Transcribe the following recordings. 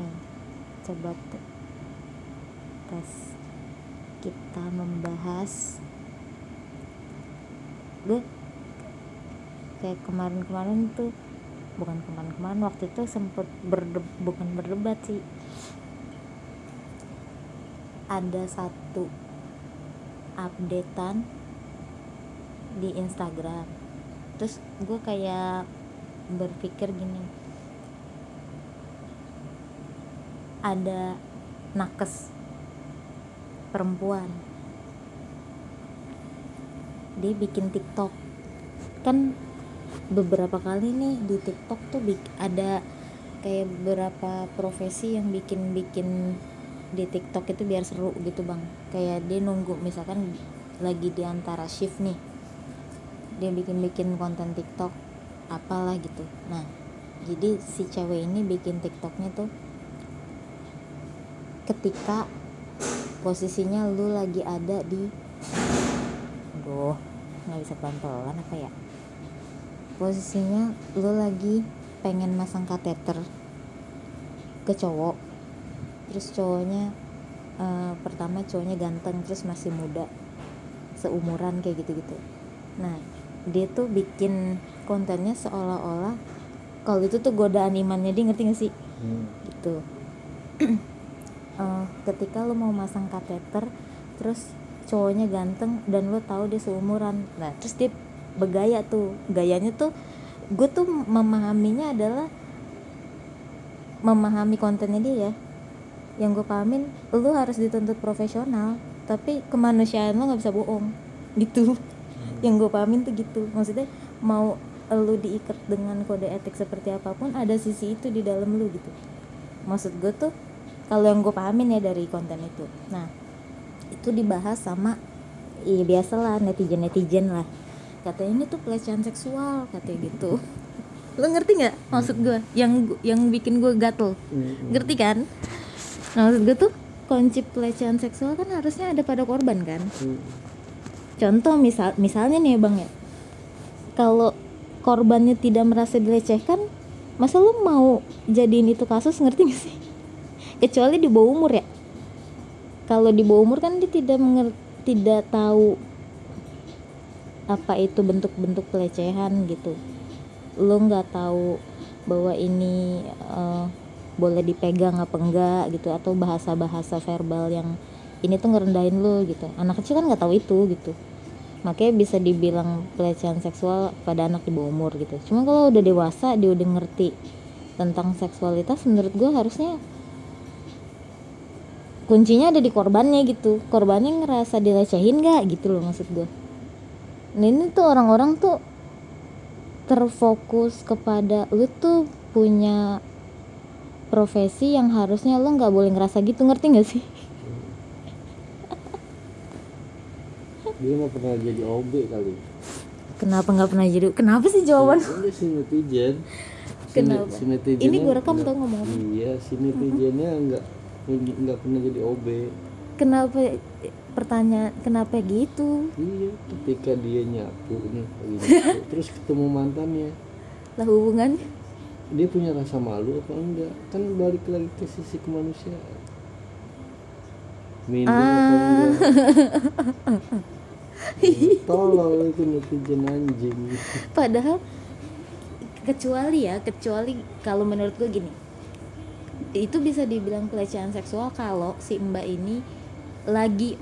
nih coba te- tes kita membahas gue kayak kemarin-kemarin tuh bukan kemarin-kemarin waktu itu sempet berde bukan berdebat sih. Ada satu updatean di Instagram. Terus gue kayak berpikir gini ada nakes perempuan. Dia bikin TikTok. Kan beberapa kali nih di TikTok tuh ada kayak beberapa profesi yang bikin-bikin di TikTok itu biar seru gitu bang. Kayak dia nunggu misalkan lagi di antara shift nih dia bikin-bikin konten TikTok apalah gitu. Nah jadi si cewek ini bikin TikToknya tuh ketika posisinya lu lagi ada di aduh nggak bisa pelan-pelan apa ya? Posisinya lu lagi pengen masang kateter ke cowok terus cowoknya eh, pertama cowoknya ganteng terus masih muda seumuran kayak gitu-gitu. Nah dia tuh bikin kontennya seolah-olah kalau itu tuh godaan imannya dia ngerti gak sih? Hmm. gitu Eh, ketika lo mau masang kateter terus cowoknya ganteng dan lo tahu dia seumuran. Nah terus dia bergaya tuh. Gayanya tuh gue tuh memahaminya adalah memahami kontennya dia ya. Yang gue pahamin lo harus dituntut profesional tapi kemanusiaan lo nggak bisa bohong. Gitu. Yang gue pahamin tuh gitu. Maksudnya mau lu diikat dengan kode etik seperti apa pun ada sisi itu di dalam lu gitu. Maksud gue tuh kalau yang gue pahamin ya dari konten itu. Nah itu dibahas sama iya biasalah netizen netizen lah. Katanya ini tuh pelecehan seksual katanya gitu. Lo ngerti nggak maksud gue yang yang bikin gue gatel. Ngerti kan? Nah, maksud gue tuh kunci pelecehan seksual kan harusnya ada pada korban kan? Hmm. contoh misal misalnya nih ya bang ya. Kalau korbannya tidak merasa dilecehkan masa lu mau jadiin itu kasus? Ngerti gak sih kecuali di bawah umur ya. Kalau di bawah umur kan dia tidak menger- tidak tahu apa itu bentuk-bentuk pelecehan gitu. Lu nggak tahu bahwa ini eh, boleh dipegang apa enggak gitu atau bahasa-bahasa verbal yang ini tuh ngerendahin lu gitu. Anak kecil kan nggak tahu itu gitu. Makanya bisa dibilang pelecehan seksual pada anak di bawah umur gitu. Cuma kalau udah dewasa dia udah ngerti tentang seksualitas menurut gue harusnya kuncinya ada di korbannya gitu. Korbannya ngerasa dilecehin nggak? Gitu loh maksud gue nah ini tuh orang-orang tuh terfokus kepada lu tuh punya profesi yang harusnya lo nggak boleh ngerasa gitu. Ngerti nggak sih? Dia nggak pernah jadi OB kali. Kenapa nggak pernah jadi? Kenapa sih jawaban? Ini si netizen. Si Kenapa? si Ini gua rekam tau ngomong iya si netizennya nggak punya- nggak pernah jadi OB kenapa pertanyaan kenapa gitu? Iya ketika dia nyapu nih nyapu, terus ketemu mantannya. Lah hubungan? Dia punya rasa malu apa enggak? Kan balik lagi ke sisi kemanusiaan. Minum apa Ah. enggak tolol itu netizen anjing. Padahal kecuali ya kecuali kalau menurut gue gini itu bisa dibilang pelecehan seksual kalau si mbak ini lagi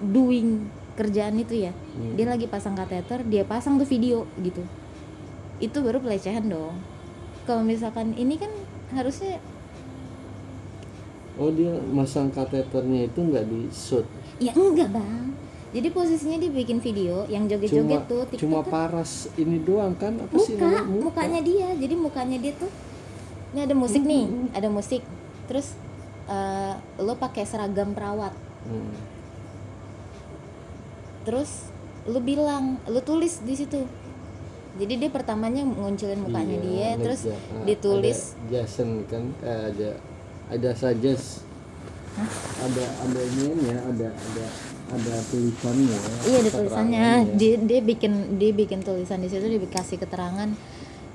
doing kerjaan itu ya. Hmm. dia lagi pasang kateter dia pasang tuh video gitu. Itu baru pelecehan dong. Kalau misalkan ini kan harusnya oh dia masang kateternya itu nggak di shoot? Ya enggak bang. Jadi posisinya dia bikin video yang joget-joget tuh TikTok cuma kan paras ini doang kan? Apa sih muka, namanya? Muka. mukanya dia. Jadi mukanya dia tuh ini ada musik nih ada musik. Terus eh, lo pakai seragam perawat. Hmm. terus lo bilang lo tulis di situ. Jadi dia pertamanya munculin mukanya Iya, dia terus ah, ditulis. Ada Jason kan eh, ada ada saja ada ada ini ya ada ada ada tulisannya. Iya ada tulisannya. Dia dia bikin dia bikin tulisan di situ dia dikasih keterangan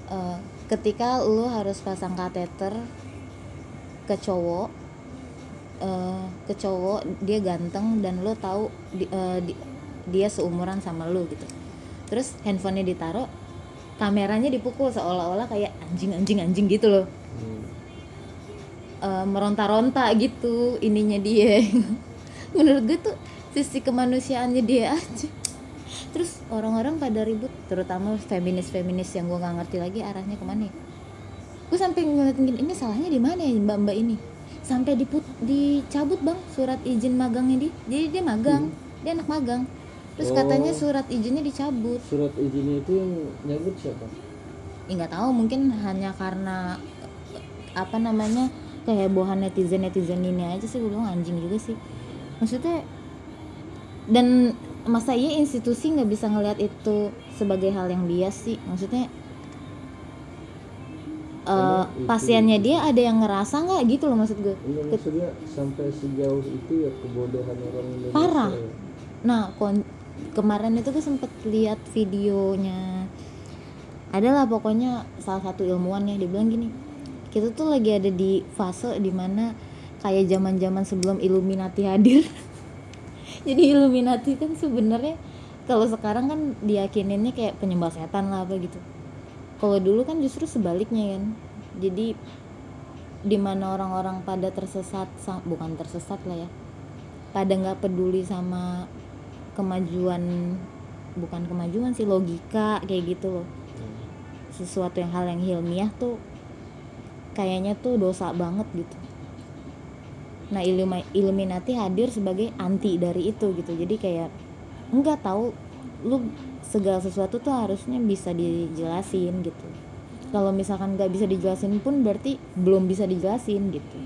eh, ketika lo harus pasang kateter ke cowok eh, ke cowok dia ganteng dan lo tahu di- eh, di- dia seumuran sama lo gitu. Terus handphonenya ditaruh kameranya dipukul seolah-olah kayak anjing anjing anjing gitu loh. Hmm. eh, meronta-ronta gitu ininya dia. Menurut gue tuh sisi kemanusiaannya dia aja terus orang-orang pada ribut terutama feminis-feminis yang gue nggak ngerti lagi arahnya ke mana ya. Gue sampai ngeliatin gini ini salahnya di mana ya mbak-mbak ini? Sampai diput dicabut bang surat izin magangnya dia. Jadi dia magang dia anak magang. Terus Oh. katanya surat izinnya dicabut. Surat izinnya itu yang nyabut siapa? Ya nggak tahu mungkin hanya karena apa namanya kehebohan netizen netizen ini aja sih. Gue bilang anjing juga sih. Maksudnya dan masa iya institusi nggak bisa ngelihat itu sebagai hal yang bias sih maksudnya Karena itu- pasiennya dia ada yang ngerasa nggak gitu loh maksud gue Enggak maksudnya sampai sejauh itu ya kebodohan orang Indonesia Parah. ya. Nah, kon- kemarin itu gue sempet lihat videonya. Adalah pokoknya salah satu ilmuwan ya dia bilang gini. Kita tuh lagi ada di fase di mana kayak zaman-zaman sebelum Illuminati hadir. Jadi Illuminati kan sebenarnya kalau sekarang kan diyakininnya kayak penyembah setan lah apa gitu. Kalau dulu kan justru sebaliknya kan. Jadi di mana orang-orang pada tersesat sa- bukan tersesat lah ya pada nggak peduli sama kemajuan bukan kemajuan sih logika kayak gitu loh sesuatu yang hal yang ilmiah tuh kayaknya tuh dosa banget gitu nah Illuma- Illuminati hadir sebagai anti dari itu gitu. Jadi kayak nggak tahu lu segala sesuatu tuh harusnya bisa dijelasin gitu. Kalau misalkan nggak bisa dijelasin pun berarti belum bisa dijelasin gitu.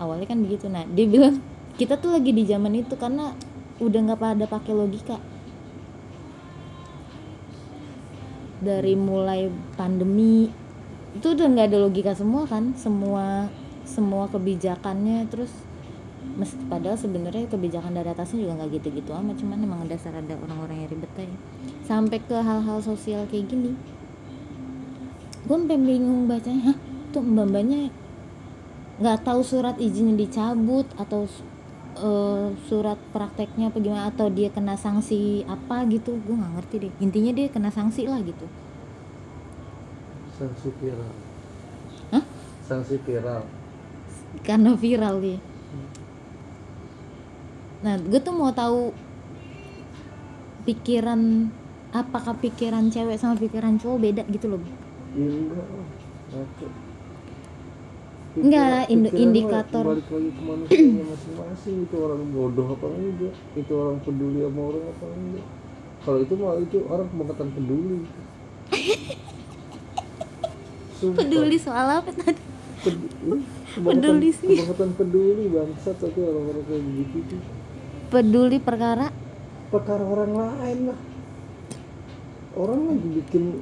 Awalnya kan begitu. Nah dia bilang kita tuh lagi di zaman itu karena udah nggak pada pakai logika. Dari mulai pandemi itu udah nggak ada logika semua kan? Semua semua kebijakannya terus mes- padahal sebenarnya kebijakan dari atasnya juga nggak gitu-gitu amat cuman emang dasar ada orang-orang yang ribet aja sampai ke hal-hal sosial kayak gini. Gue sampai bingung bacanya hah tuh mbak-mbaknya nggak tahu surat izinnya dicabut atau eh, surat prakteknya apa gimana atau dia kena sanksi apa gitu? Gue nggak ngerti deh. Intinya dia kena sanksi lah gitu. Sanksi viral. Hah? sanksi viral karena viral dia. Nah gue tuh mau tahu pikiran apakah pikiran cewek sama pikiran cowok beda gitu loh ya enggak Enggak, ind- indikator. balik lagi ke manusianya masing-masing. Itu orang bodoh apa enggak? Itu orang peduli sama orang apa enggak? Kalau itu mah itu orang pembangkatan peduli. Sumpah. peduli soal apa tadi? Ped- ih, Peduli sih. pembangkatan peduli bangsat tapi orang-orang kayak begitu tuh peduli perkara? Perkara orang lain lah. Orang lagi bikin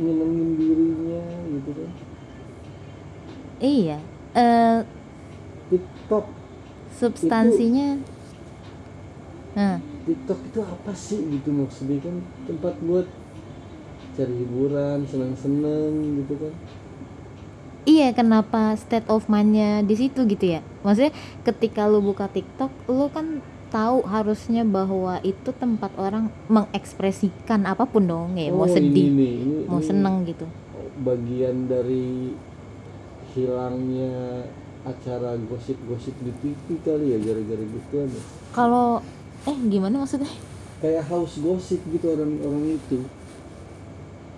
nyenengin dirinya gitu kan. Iya eh TikTok. substansinya? Nah TikTok itu apa sih gitu maksudnya kan? Tempat buat cari hiburan senang-senang gitu kan Iya, kenapa state of mind-nya di situ gitu ya? Maksudnya ketika lu buka TikTok, lu kan tahu harusnya bahwa itu tempat orang mengekspresikan apa pun dong, ya mau Oh, sedih, ini nih ini, mau ini seneng gitu. bagian dari hilangnya acara gosip-gosip di TV kali ya gara-gara gituan ya Kalau eh gimana maksudnya? kayak haus gosip gitu orang-orang itu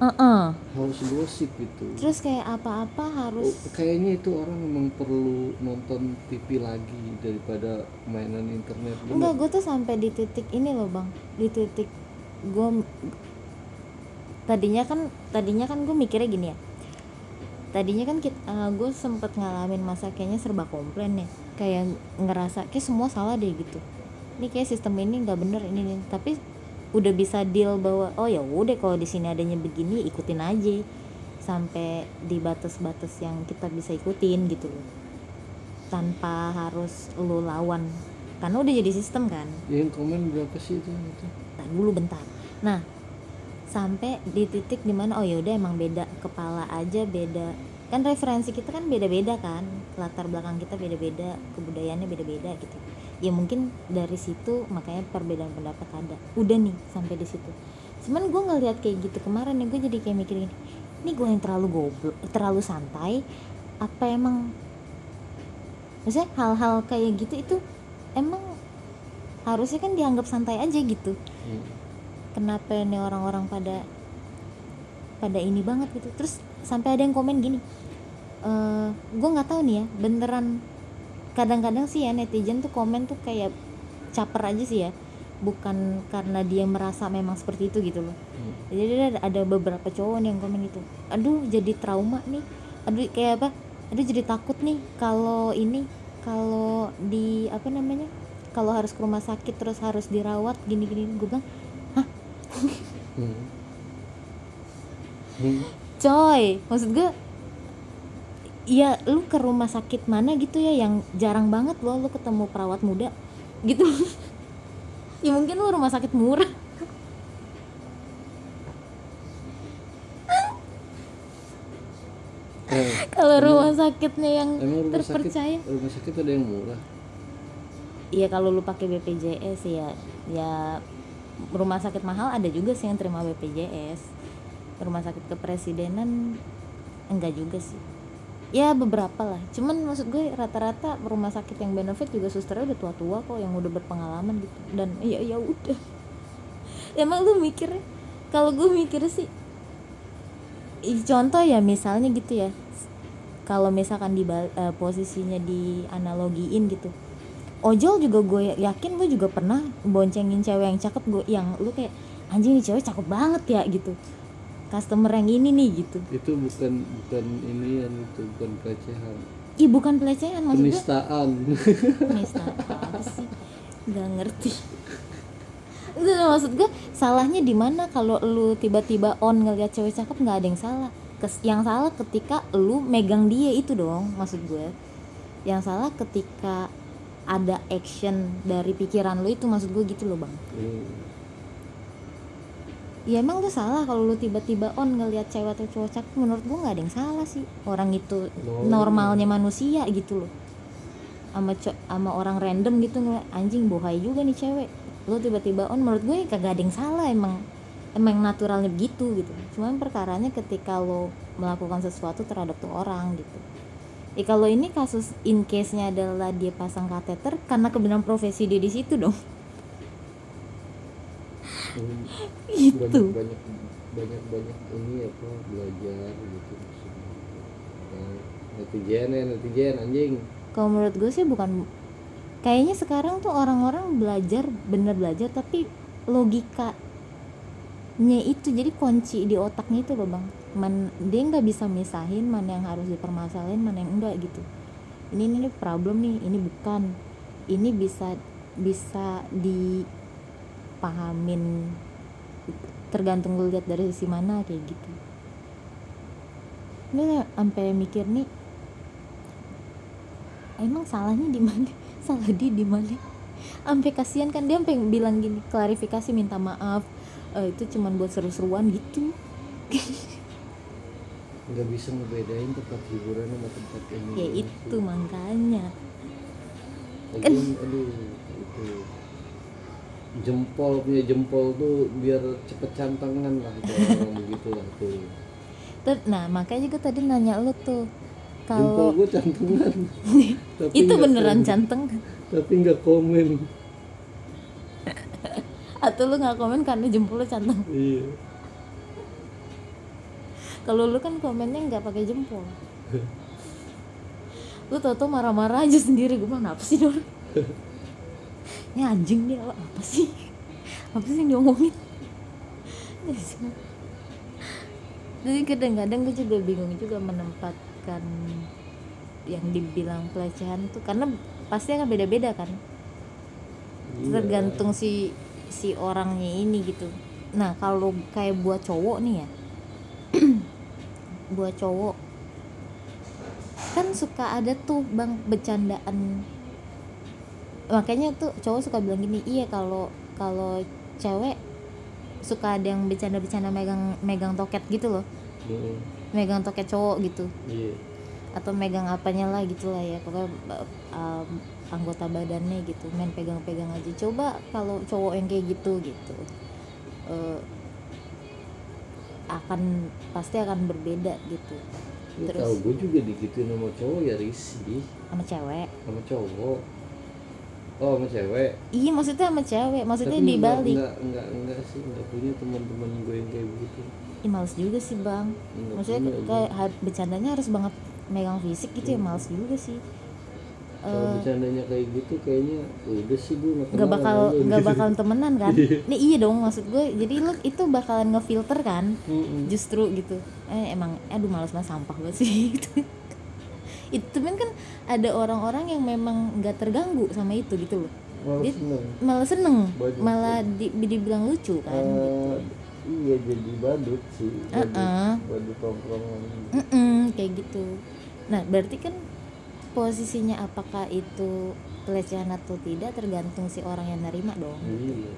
Heeh. haus gosip gitu Terus kayak apa-apa Oh, harus kayaknya itu orang memang perlu nonton TV lagi daripada mainan internet bener. Enggak, gue tuh sampai di titik ini loh bang, di titik gue tadinya kan tadinya kan gue mikirnya gini ya. Tadinya kan kita, gue sempet ngalamin masa kayaknya serba komplain ya, kayak ngerasa kayak semua salah deh gitu. Ini kayak sistem ini nggak bener ini nih, tapi udah bisa deal bahwa oh ya udah kalau di sini adanya begini ikutin aja. Sampai di batas-batas yang kita bisa ikutin gitu loh. Tanpa harus lu lawan. Karena udah jadi sistem kan. Ya, yang komen berapa sih itu itu? Dulu bentar. Nah sampai di titik di mana oh ya udah emang beda kepala aja beda. Kan referensi kita kan beda-beda kan. Latar belakang kita beda-beda kebudayaannya beda-beda gitu ya mungkin dari situ makanya perbedaan pendapat ada. Udah nih sampai di situ. Cuman gue ngeliat kayak gitu kemarin ya gue jadi kayak mikir gini ini gue yang terlalu goblok terlalu santai apa emang maksudnya hal-hal kayak gitu itu emang harusnya kan dianggap santai aja gitu. Hmm. kenapa ini orang-orang pada pada ini banget gitu? Terus sampai ada yang komen gini eh gue nggak tahu nih ya beneran kadang-kadang sih ya netizen tuh komen tuh kayak caper aja sih ya bukan karena dia merasa memang seperti itu gitu loh Hmm. jadi ada, ada beberapa cowok nih yang komen gitu aduh jadi trauma nih aduh kayak apa aduh jadi takut nih kalau ini kalau di apa namanya kalau harus ke rumah sakit terus harus dirawat gini-gini gue bilang Hmm. Hmm. coy maksud gue ya lu ke rumah sakit mana gitu ya yang jarang banget loh lu ketemu perawat muda gitu ya mungkin lu rumah sakit murah Eh, kalau rumah sakitnya yang emang rumah terpercaya sakit rumah sakit ada yang murah Iya kalau lu pakai BPJS ya ya rumah sakit mahal ada juga sih yang terima BPJS. Rumah sakit kepresidenan enggak juga sih. Ya beberapa lah. Cuman maksud gue rata-rata rumah sakit yang benefit juga susternya udah tua-tua kok yang udah berpengalaman gitu. Dan ya ya udah. Emang lu mikir kalau gue mikir sih ih, contoh ya misalnya gitu ya. Kalau misalkan di posisinya di analogiin gitu ojol juga gue yakin gue juga pernah boncengin cewek yang cakep gue yang lu kayak anjing nih cewek cakep banget ya gitu customer yang ini nih gitu. Itu bukan bukan ini yang itu bukan pelecehan. Ih bukan pelecehan maksud gue penistaan Nista apa sih? Nggak ngerti. Itu maksud gue salahnya di mana kalau lu tiba-tiba on ngeliat cewek cakep nggak ada yang salah. Kes- yang salah ketika lu megang dia itu dong maksud gue yang salah ketika ada action dari pikiran lu itu maksud gue gitu loh bang. Hmm. Ya emang lu salah kalau lu tiba-tiba on ngelihat cewek atau cowok cakep menurut gue nggak ada yang salah sih. Orang itu Oh. normalnya manusia gitu loh. Sama sama orang random gitu ngeliat anjing bohai juga nih cewek. Lu tiba-tiba on menurut gue kagak ada yang salah emang. Emang naturalnya begitu gitu. Cuman perkaranya ketika lo melakukan sesuatu terhadap tuh orang gitu. Ya kalau ini kasus in case-nya adalah dia pasang kateter karena kebenaran profesi dia di situ dong. Gitu. banyak banyak banyak banyak ini apa belajar gitu maksudnya. Yang netizen ya netizen anjing Kalau menurut gue sih bukan kayaknya sekarang tuh orang-orang belajar bener belajar tapi logikanya itu jadi kunci di otaknya itu loh bang Man, dia nggak bisa misahin mana yang harus dipermasalahin mana yang enggak gitu ini ini problem nih ini bukan ini bisa bisa dipahamin tergantung lu lihat dari sisi mana kayak gitu. Ini sampai mikir nih emang salahnya di mana? Salah dia di mana? Sampai kasihan kan dia sampai bilang gini klarifikasi minta maaf Eh, itu cuman buat seru-seruan gitu. Nggak bisa ngebedain tempat hiburan sama tempat ini ya itu makanya. Lagian, aduh itu jempol punya jempol tuh biar cepet cantangan lah orang begitu lah tuh. Nah makanya gue tadi nanya lu tuh jempol kalau gue cantengan. Tapi itu beneran komen. canteng. Tapi nggak komen. Atau lu nggak komen karena jempol lu canteng? Iya. Kalau lu kan komennya nggak pakai jempol. Lu tau tau marah-marah aja sendiri gue bilang apa sih Dor ini anjing dia apa sih? Apa sih yang diomongin? Jadi kadang-kadang gue juga bingung juga menempatkan yang dibilang pelecehan tuh karena pasti akan beda-beda kan? Iya. tergantung si si orangnya ini gitu. Nah kalau kayak buat cowok nih ya buat cowok kan suka ada tuh bang bercandaan makanya tuh cowok suka bilang gini iya kalau kalau cewek suka ada yang bercanda-bercanda megang megang toket gitu loh. Hmm. megang toket cowok gitu. Iya. Atau megang apanya lah gitu lah ya pokoknya um, anggota badannya gitu main pegang-pegang aja. Coba kalau cowok yang kayak gitu gitu uh, akan pasti akan berbeda gitu. Ini Terus? tahu gue juga digituin sama cowok ya risih sama cewek. Sama cowok oh sama cewek? Iya maksudnya sama cewek maksudnya Tapi di enggak, Bali. enggak, enggak, enggak sih enggak punya teman-teman gue yang kayak begitu. Ih, males juga sih bang. Enggak maksudnya gue. kayak bercandanya harus banget megang fisik gitu ya males juga sih. Kalau Eh, bercandanya kayak gitu kayaknya udah sih gue nggak kenal bakal sama lu, nggak gitu. bakalan temenan kan? Ini iya dong maksud gue jadi lu itu bakalan ngefilter kan? Mm-mm. justru gitu. Eh emang aduh males banget sampah banget sih gitu itu kan ada orang-orang yang memang nggak terganggu sama itu gitu loh. Malah Dia- seneng. malah seneng. Malah di, dibilang lucu kan gitu. Eh, iya jadi badut sih. Badut, Uh-uh. badut tongkrongan. Mm-mm, kayak gitu. Nah berarti kan posisinya apakah itu pelecehan atau tidak tergantung si orang yang nerima dong. Iya.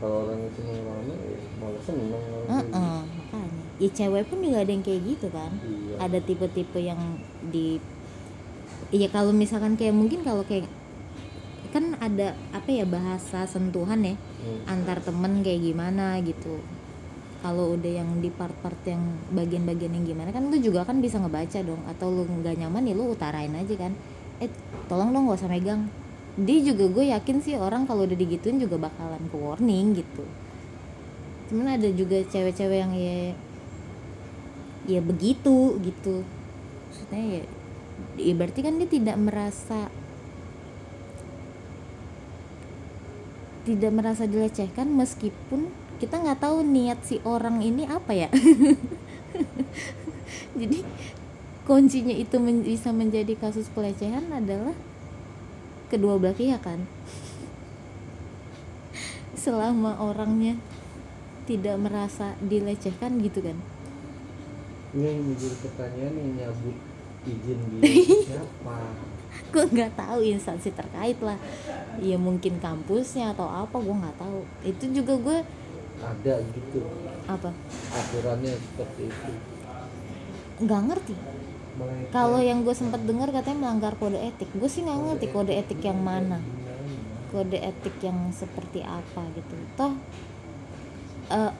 Kalau orang itu rame ya malah seneng. Gitu. Heeh, makanya. Ya cewek pun juga ada yang kayak gitu kan. Iya. Ada tipe-tipe yang di iya kalau misalkan kayak mungkin kalau kayak kan ada apa ya bahasa sentuhan ya Hmm. antar temen kayak gimana gitu. Kalau udah yang di part-part yang bagian-bagian yang gimana kan lu juga kan bisa ngebaca dong. Atau lu nggak nyaman ya lu utarain aja kan. Eh tolong dong gak usah megang. Dia juga gue yakin sih orang kalau udah digituin juga bakalan ke warning gitu. Cuman ada juga cewek-cewek yang ya ya begitu gitu. Maksudnya ya ya berarti kan dia tidak merasa tidak merasa dilecehkan meskipun kita nggak tahu niat si orang ini apa ya. Jadi kuncinya itu men- bisa menjadi kasus pelecehan adalah kedua belah pihak kan. Selama orangnya tidak merasa dilecehkan gitu kan. Ini menjadi pertanyaan yang nyabut izin dia itu siapa? Gue nggak tahu instansi terkait lah. Ya mungkin kampusnya atau apa gue nggak tahu. Itu juga gue ada gitu. Apa? Aturannya seperti itu. Nggak ngerti. Kalau yang gue sempat dengar katanya melanggar kode etik. Gue sih nggak ngerti kode etik yang mana. kode etik yang seperti apa gitu. Toh eh,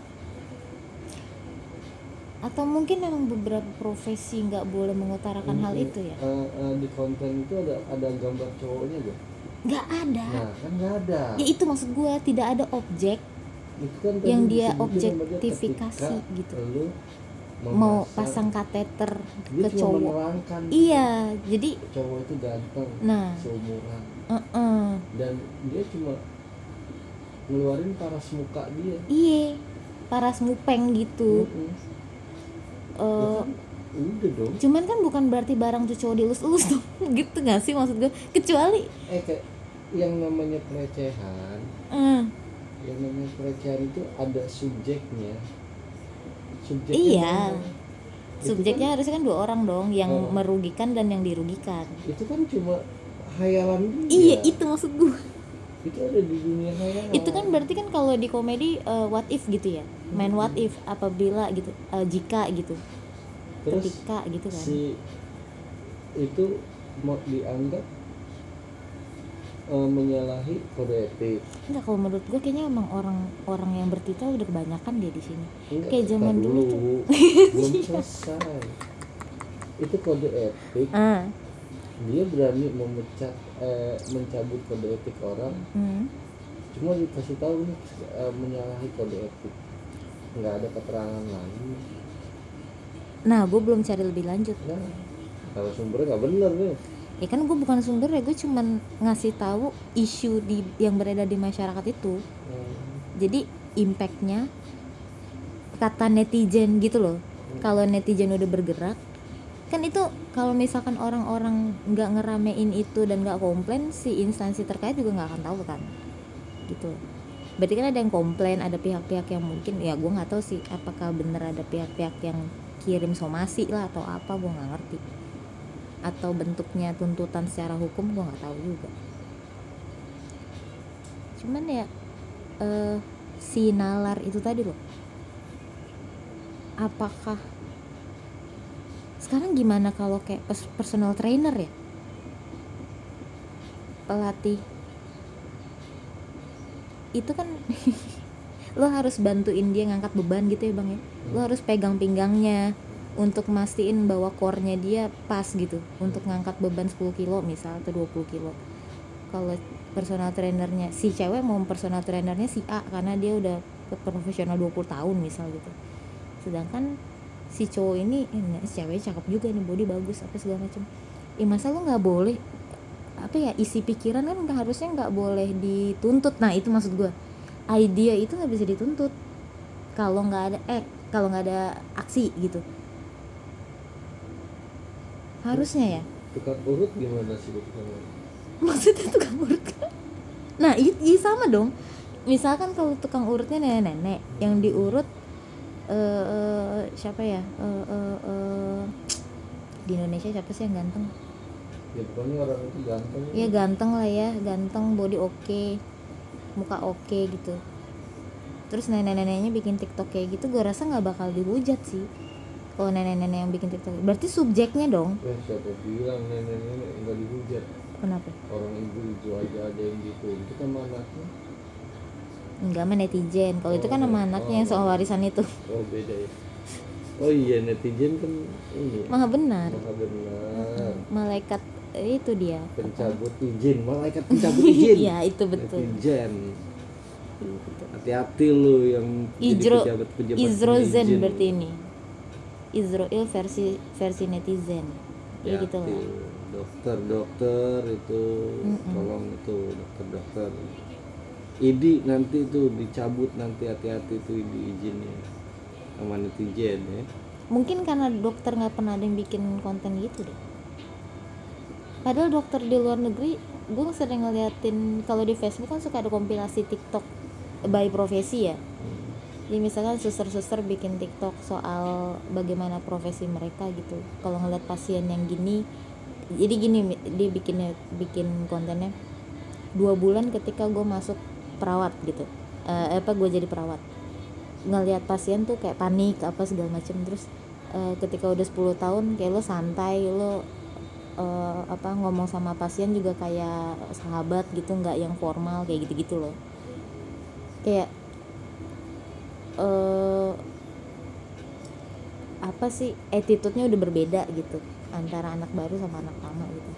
atau mungkin memang beberapa profesi nggak boleh mengutarakan hal itu ya Eh, eh, di konten itu ada ada gambar cowoknya gak? nggak ada Nah kan nggak ada. ya itu maksud gue tidak ada objek Itu kan yang dia objektifikasi gitu. Lu mau pasang kateter dia ke cowok iya jadi cowok itu ganteng Nah. seumuran eh-eh. dan dia cuma ngeluarin paras muka dia iye paras mupeng gitu Mm-mm. Eh, Ya kan, udah dong. cuman kan bukan berarti barang tuh cowok dielus-elus dong. Gitu gak sih maksud gue kecuali eh kayak yang namanya pelecehan. Eh, yang namanya pelecehan itu ada subjeknya. Subjeknya Iya. Itu subjeknya kan- harusnya kan dua orang dong yang Oh. merugikan dan yang dirugikan. Itu kan cuma hayalan dia iya itu maksud gue itu ada di dunia itu kan berarti kan kalau di komedi eh, what if gitu ya? Main what if apabila gitu eh, jika gitu. Terus ketika gitu kan. si itu mau dianggap eh, menyalahi kode etik. Enggak kalau menurut gue kayaknya emang orang orang yang bertitel udah kebanyakan dia di sini. Enggak, Kayak zaman tar dulu tuh. belum selesai. Itu kode etik. Ah dia berani memecat eh, mencabut kode etik orang. Hmm. cuma dikasih tahu nih eh, menyalahi kode etik. Nggak ada keterangan lain nah gue belum cari lebih lanjut. Nah kalau sumbernya nggak bener nih. Ya kan gue bukan sumber ya gue cuman ngasih tahu isu di yang beredar di masyarakat itu. Hmm, jadi impactnya kata netizen gitu loh. Kalau netizen udah bergerak kan itu kalau misalkan orang-orang nggak ngeramein itu dan nggak komplain si instansi terkait juga nggak akan tahu kan? Gitu. Berarti kan ada yang komplain ada pihak-pihak yang mungkin ya gue nggak tahu sih apakah bener ada pihak-pihak yang kirim somasi lah atau apa gue nggak ngerti. Atau bentuknya tuntutan secara hukum gue nggak tahu juga. Cuman ya eh, si nalar itu tadi loh. Apakah sekarang gimana kalau kayak pers- personal trainer ya? Pelatih. Itu kan lo harus bantuin dia ngangkat beban gitu ya bang ya? Lo harus pegang pinggangnya untuk mastiin bahwa core-nya dia pas gitu. Untuk ngangkat beban 10 kilo misal atau 20 kilo. Kalau personal trainernya si cewek mau personal trainernya si A karena dia udah profesional 20 tahun misal gitu. Sedangkan si cowok ini eh, si cewek cakep juga nih body bagus apa segala macam eh masa lo nggak boleh apa ya isi pikiran kan nggak harusnya nggak boleh dituntut. Nah itu maksud gue idea itu nggak bisa dituntut. Kalau nggak ada eh kalau nggak ada aksi gitu. Harusnya ya? Tukang urut gimana sih tukang urut? Maksudnya tukang urut kan? nah i, i sama dong. Misalkan kalau tukang urutnya nenek-nenek yang diurut eh eh, siapa ya? Eh, eh, eh, di Indonesia siapa sih yang ganteng? Ya pokoknya orang itu ganteng. Ya ganteng lah ya ganteng body oke muka oke gitu. Terus nenek-neneknya bikin tiktok kayak gitu gue rasa nggak bakal dihujat sih kalau nenek-nenek yang bikin tiktok. Berarti subjeknya dong? Ya siapa bilang nenek-nenek enggak dihujat? Kenapa? Orang ibu-ibu aja ada yang gitu. Itu kan anaknya enggak sama netizen. Kalau itu kan sama anaknya yang soal warisan itu. Oh beda ya. Oh iya netizen kan ini. Maha benar. Maha benar. Malaikat eh, itu dia. Pencabut izin. Malaikat pencabut izin. Iya itu betul. Netizen. Hati-hati lu yang jadi Izro pejabat-pejabat Izrozen berarti ini. Izroil versi versi netizen. Ya gitu lah. Dokter dokter itu Mm-mm. tolong itu dokter dokter idi nanti tuh dicabut nanti hati-hati tuh idi izinnya sama netizen ya. Mungkin karena dokter nggak pernah ada yang bikin konten gitu deh. Padahal dokter di luar negeri gue sering ngeliatin kalau di Facebook kan suka ada kompilasi TikTok by profesi ya. Jadi misalkan suster-suster bikin TikTok soal bagaimana profesi mereka gitu. Kalau ngeliat pasien yang gini jadi gini dia bikinnya bikin kontennya. Dua bulan ketika gue masuk perawat gitu. Eh, apa gue jadi perawat. Ngelihat pasien tuh kayak panik apa segala macam terus eh, ketika udah 10 tahun kayak lo santai lo eh, apa ngomong sama pasien juga kayak sahabat gitu nggak yang formal kayak gitu gitu loh. Kayak eh apa sih attitude-nya udah berbeda gitu antara anak baru sama anak lama gitu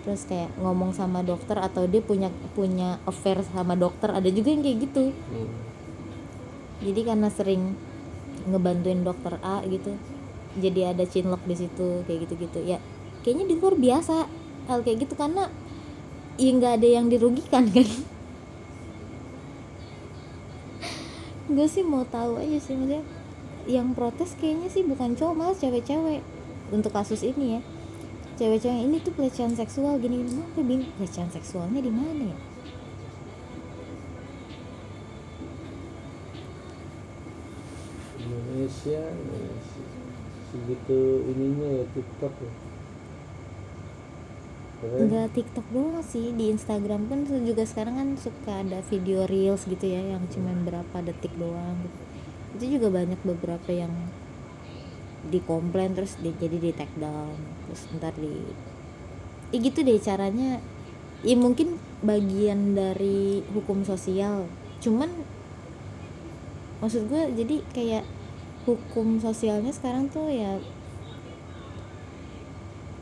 terus kayak ngomong sama dokter atau dia punya punya affair sama dokter ada juga yang kayak gitu. Hmm. jadi karena sering ngebantuin dokter A gitu jadi ada chinlock di situ kayak gitu gitu ya kayaknya di luar biasa hal kayak gitu karena ya nggak ada yang dirugikan kan? Gue sih mau tahu aja sih maksudnya yang protes kayaknya sih bukan cowok malah cewek-cewek untuk kasus ini ya cewek-cewek ini tuh pelecehan seksual gini gini. Gue bingung pelecehan seksualnya di mana ya? Indonesia ya, se- segitu ininya ya TikTok ya. Enggak TikTok doang sih di Instagram pun juga sekarang kan suka ada video reels gitu ya yang cuma berapa detik doang gitu. Itu juga banyak beberapa yang dikomplain terus di, jadi di take down terus ntar di ya gitu deh caranya. Ya mungkin bagian dari hukum sosial. Cuman maksud gue jadi kayak hukum sosialnya sekarang tuh ya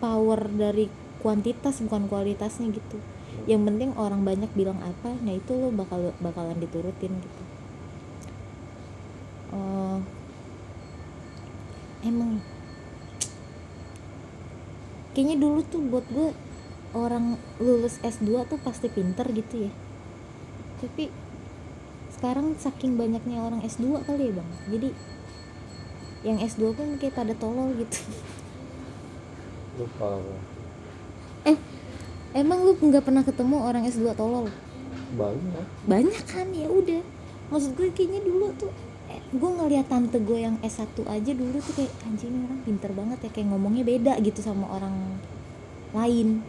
power dari kuantitas bukan kualitasnya gitu. Yang penting orang banyak bilang apa nah itu lo bakal bakalan diturutin gitu. Eh, emang kayaknya dulu tuh buat gue orang lulus S2 tuh pasti pinter gitu ya. Tapi sekarang saking banyaknya orang S2 kali ya bang. Jadi yang S2 pun kayak pada tolol gitu. Lu parah eh emang lu nggak pernah ketemu orang S2 tolol? Banyak. Banyak kan? Ya udah. Maksud gue kayaknya dulu tuh gue ngeliat tante gue yang S1 aja dulu tuh kayak anjing orang pinter banget ya kayak ngomongnya beda gitu sama orang lain.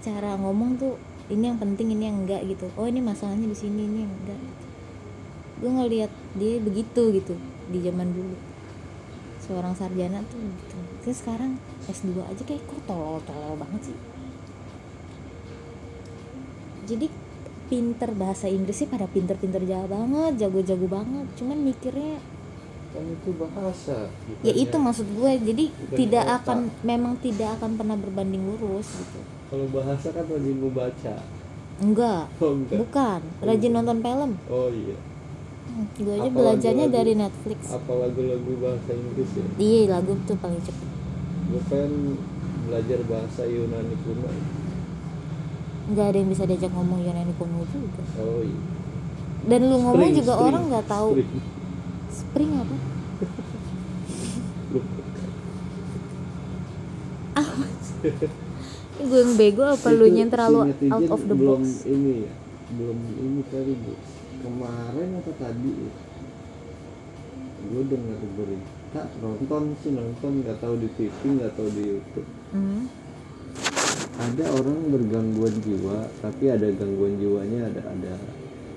Cara ngomong tuh ini yang penting ini yang enggak gitu. Oh ini masalahnya di sini ini yang enggak gue ngeliat dia begitu gitu di zaman dulu. Seorang sarjana tuh gitu. Terus sekarang S2 aja kayak kok tolol-tolol banget sih? Jadi pinter bahasa Inggris sih pada pinter-pinter jago banget jago-jago banget. Cuman mikirnya kan itu bahasa ya itu maksud gue. Jadi tidak otak. akan memang tidak akan pernah berbanding lurus gitu. Kalau bahasa kan rajin membaca. Enggak. Oh enggak. Bukan. Rajin nonton film. Oh iya. Gue aja Apa belajarnya lagu-lagu? dari Netflix. apa lagu-lagu bahasa Inggris ya? Iya lagu tuh paling cepet. Gue pengen belajar bahasa Yunani kuno nggak ada yang bisa diajak ngomong Yunani kuno juga. Oh iya. Dan lu ngomong Spring, juga spring, orang nggak tahu. Spring. spring apa. Ini gue yang bego apa lu yang terlalu si out of the belum box? ini ya belum ini kali bu. Kemarin atau tadi ya gue dengar berita nonton sih nonton. Nggak tahu di TV nggak tahu di YouTube. Hmm. Ada orang bergangguan jiwa tapi ada gangguan jiwanya ada ada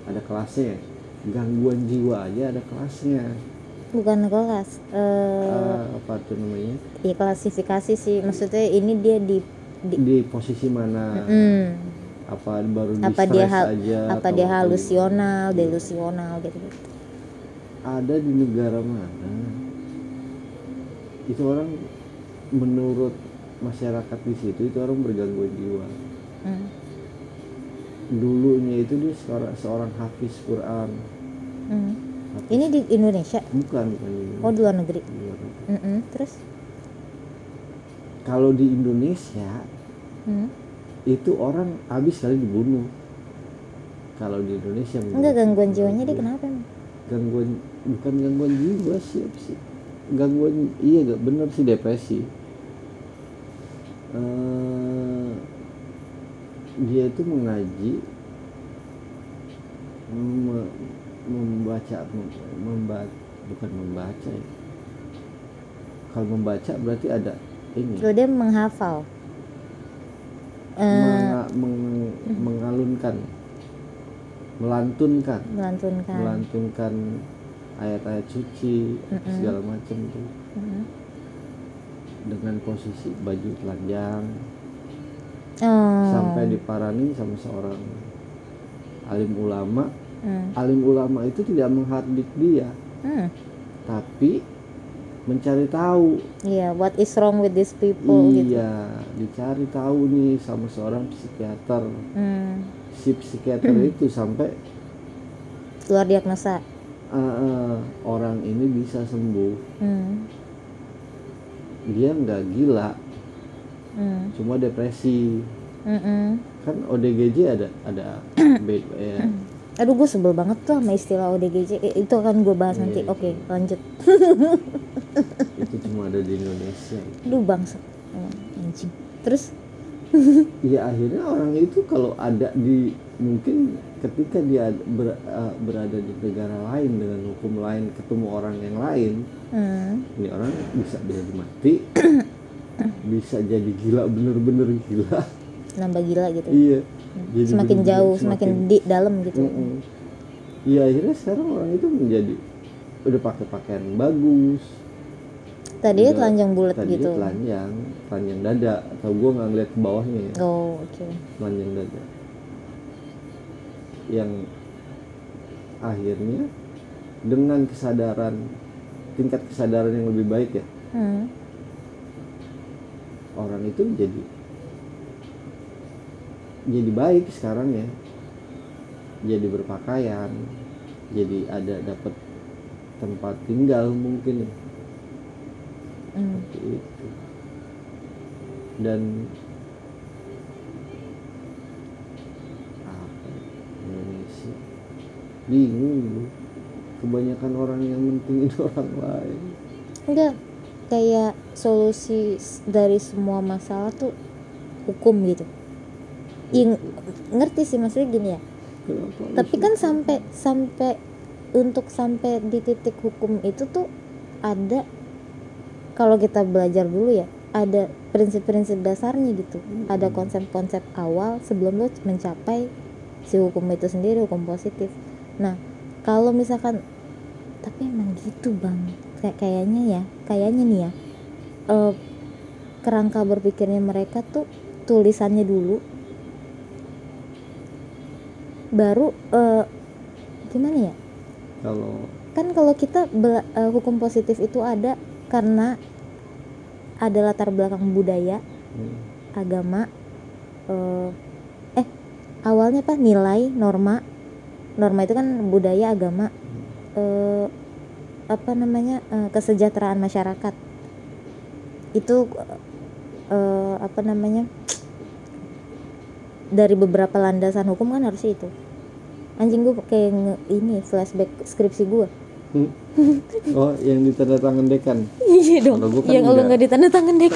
ada kelasnya. Gangguan jiwa aja ada kelasnya. Bukan kelas eh Eh, apa tuh namanya? ya klasifikasi sih. Maksudnya ini dia di, di di posisi mana? Hmm, apa baru di apa dia hal aja apa dia apa halusional gitu. delusional gitu gitu. Ada di negara mana? Itu orang menurut masyarakat di situ itu orang bergangguan jiwa. Hmm. dulunya itu dia seorang seorang hafiz Quran. Hmm. Hafiz- ini di Indonesia? Bukan bukan oh di luar negeri? Di luar negeri. Mm-mm, terus? Kalau di Indonesia hmm. itu orang habis kali dibunuh. Kalau di Indonesia enggak gangguan jiwanya dia kenapa emang? Gangguan bukan gangguan jiwa sih sih? Gangguan iya gak bener sih depresi Eh, dia itu mengaji me- membaca mem- memba- bukan membaca ya. Kalau membaca berarti ada ini. Loh, dia menghafal. Eh menga- meng- mengalunkan melantunkan. Melantunkan. Melantunkan ayat-ayat suci Mm-mm. segala macam tuh Mm. Dengan posisi baju telanjang oh. sampai diparani sama seorang alim ulama Hmm. alim ulama itu tidak menghardik dia Hmm. tapi mencari tahu Iya, what is wrong with these people gitu. iya dicari tahu nih sama seorang psikiater Hmm. si psikiater itu sampai Keluar diagnosa. "Ah, ah, orang ini bisa sembuh Hmm. Dia nggak gila. Hmm. cuma depresi. Mm-mm. kan ODGJ ada ada bed ya. Aduh gue sebel banget tuh sama istilah ODGJ Eh, Itu akan gue bahas Iya, nanti. Iya. Oke lanjut. Itu cuma ada di Indonesia. Aduh bangsa Emang Anjing. Terus? Ya akhirnya orang itu kalau ada di mungkin ketika dia ber- eh, berada di negara lain dengan hukum lain ketemu orang yang lain hmm. ini orang bisa jadi mati bisa jadi gila bener-bener gila. Nambah gila gitu. Iya jadi Semakin bener-bener jauh Semakin di dalam gitu. Mm-mm. Iya akhirnya sekarang orang itu menjadi udah pakai pakaian bagus. Udah- telanjang bulat gitu. telanjang telanjang dada. Atau gua nggak ngeliat ke bawahnya ya? Oh oke. Telanjang dada. Yang akhirnya dengan kesadaran tingkat kesadaran yang lebih baik ya hmm. orang itu jadi jadi baik sekarang ya jadi berpakaian jadi ada dapat tempat tinggal mungkin ya Hmm. seperti itu dan apa ya, Indonesia bingung. Kebanyakan orang yang mentingin orang lain. Enggak Kayak solusi dari semua masalah tuh Hukum gitu. Ing, ngerti sih maksudnya gini ya? Kenapa tapi kan sampai sampai untuk sampai di titik hukum itu tuh ada kalau kita belajar dulu ya ada prinsip-prinsip dasarnya gitu. Ada konsep-konsep awal sebelum lo mencapai si hukum itu sendiri hukum positif. Nah kalau misalkan tapi emang gitu bang. Kayak kayaknya ya kayaknya nih ya eh, kerangka berpikirnya mereka tuh tulisannya dulu. Baru eh, gimana ya? Kalau kan kalau kita bela- eh, hukum positif itu ada karena ada latar belakang budaya hmm, agama eh, eh awalnya apa? Nilai norma norma itu kan budaya agama eh, apa namanya eh, kesejahteraan masyarakat. Itu eh, apa namanya dari beberapa landasan hukum kan harusnya itu. Anjing gue kayak nge- ini flashback skripsi gue hmm. oh yang ditandatangan dekan? Iya dong. Kan yang enggak. nggak ditanda tangan deh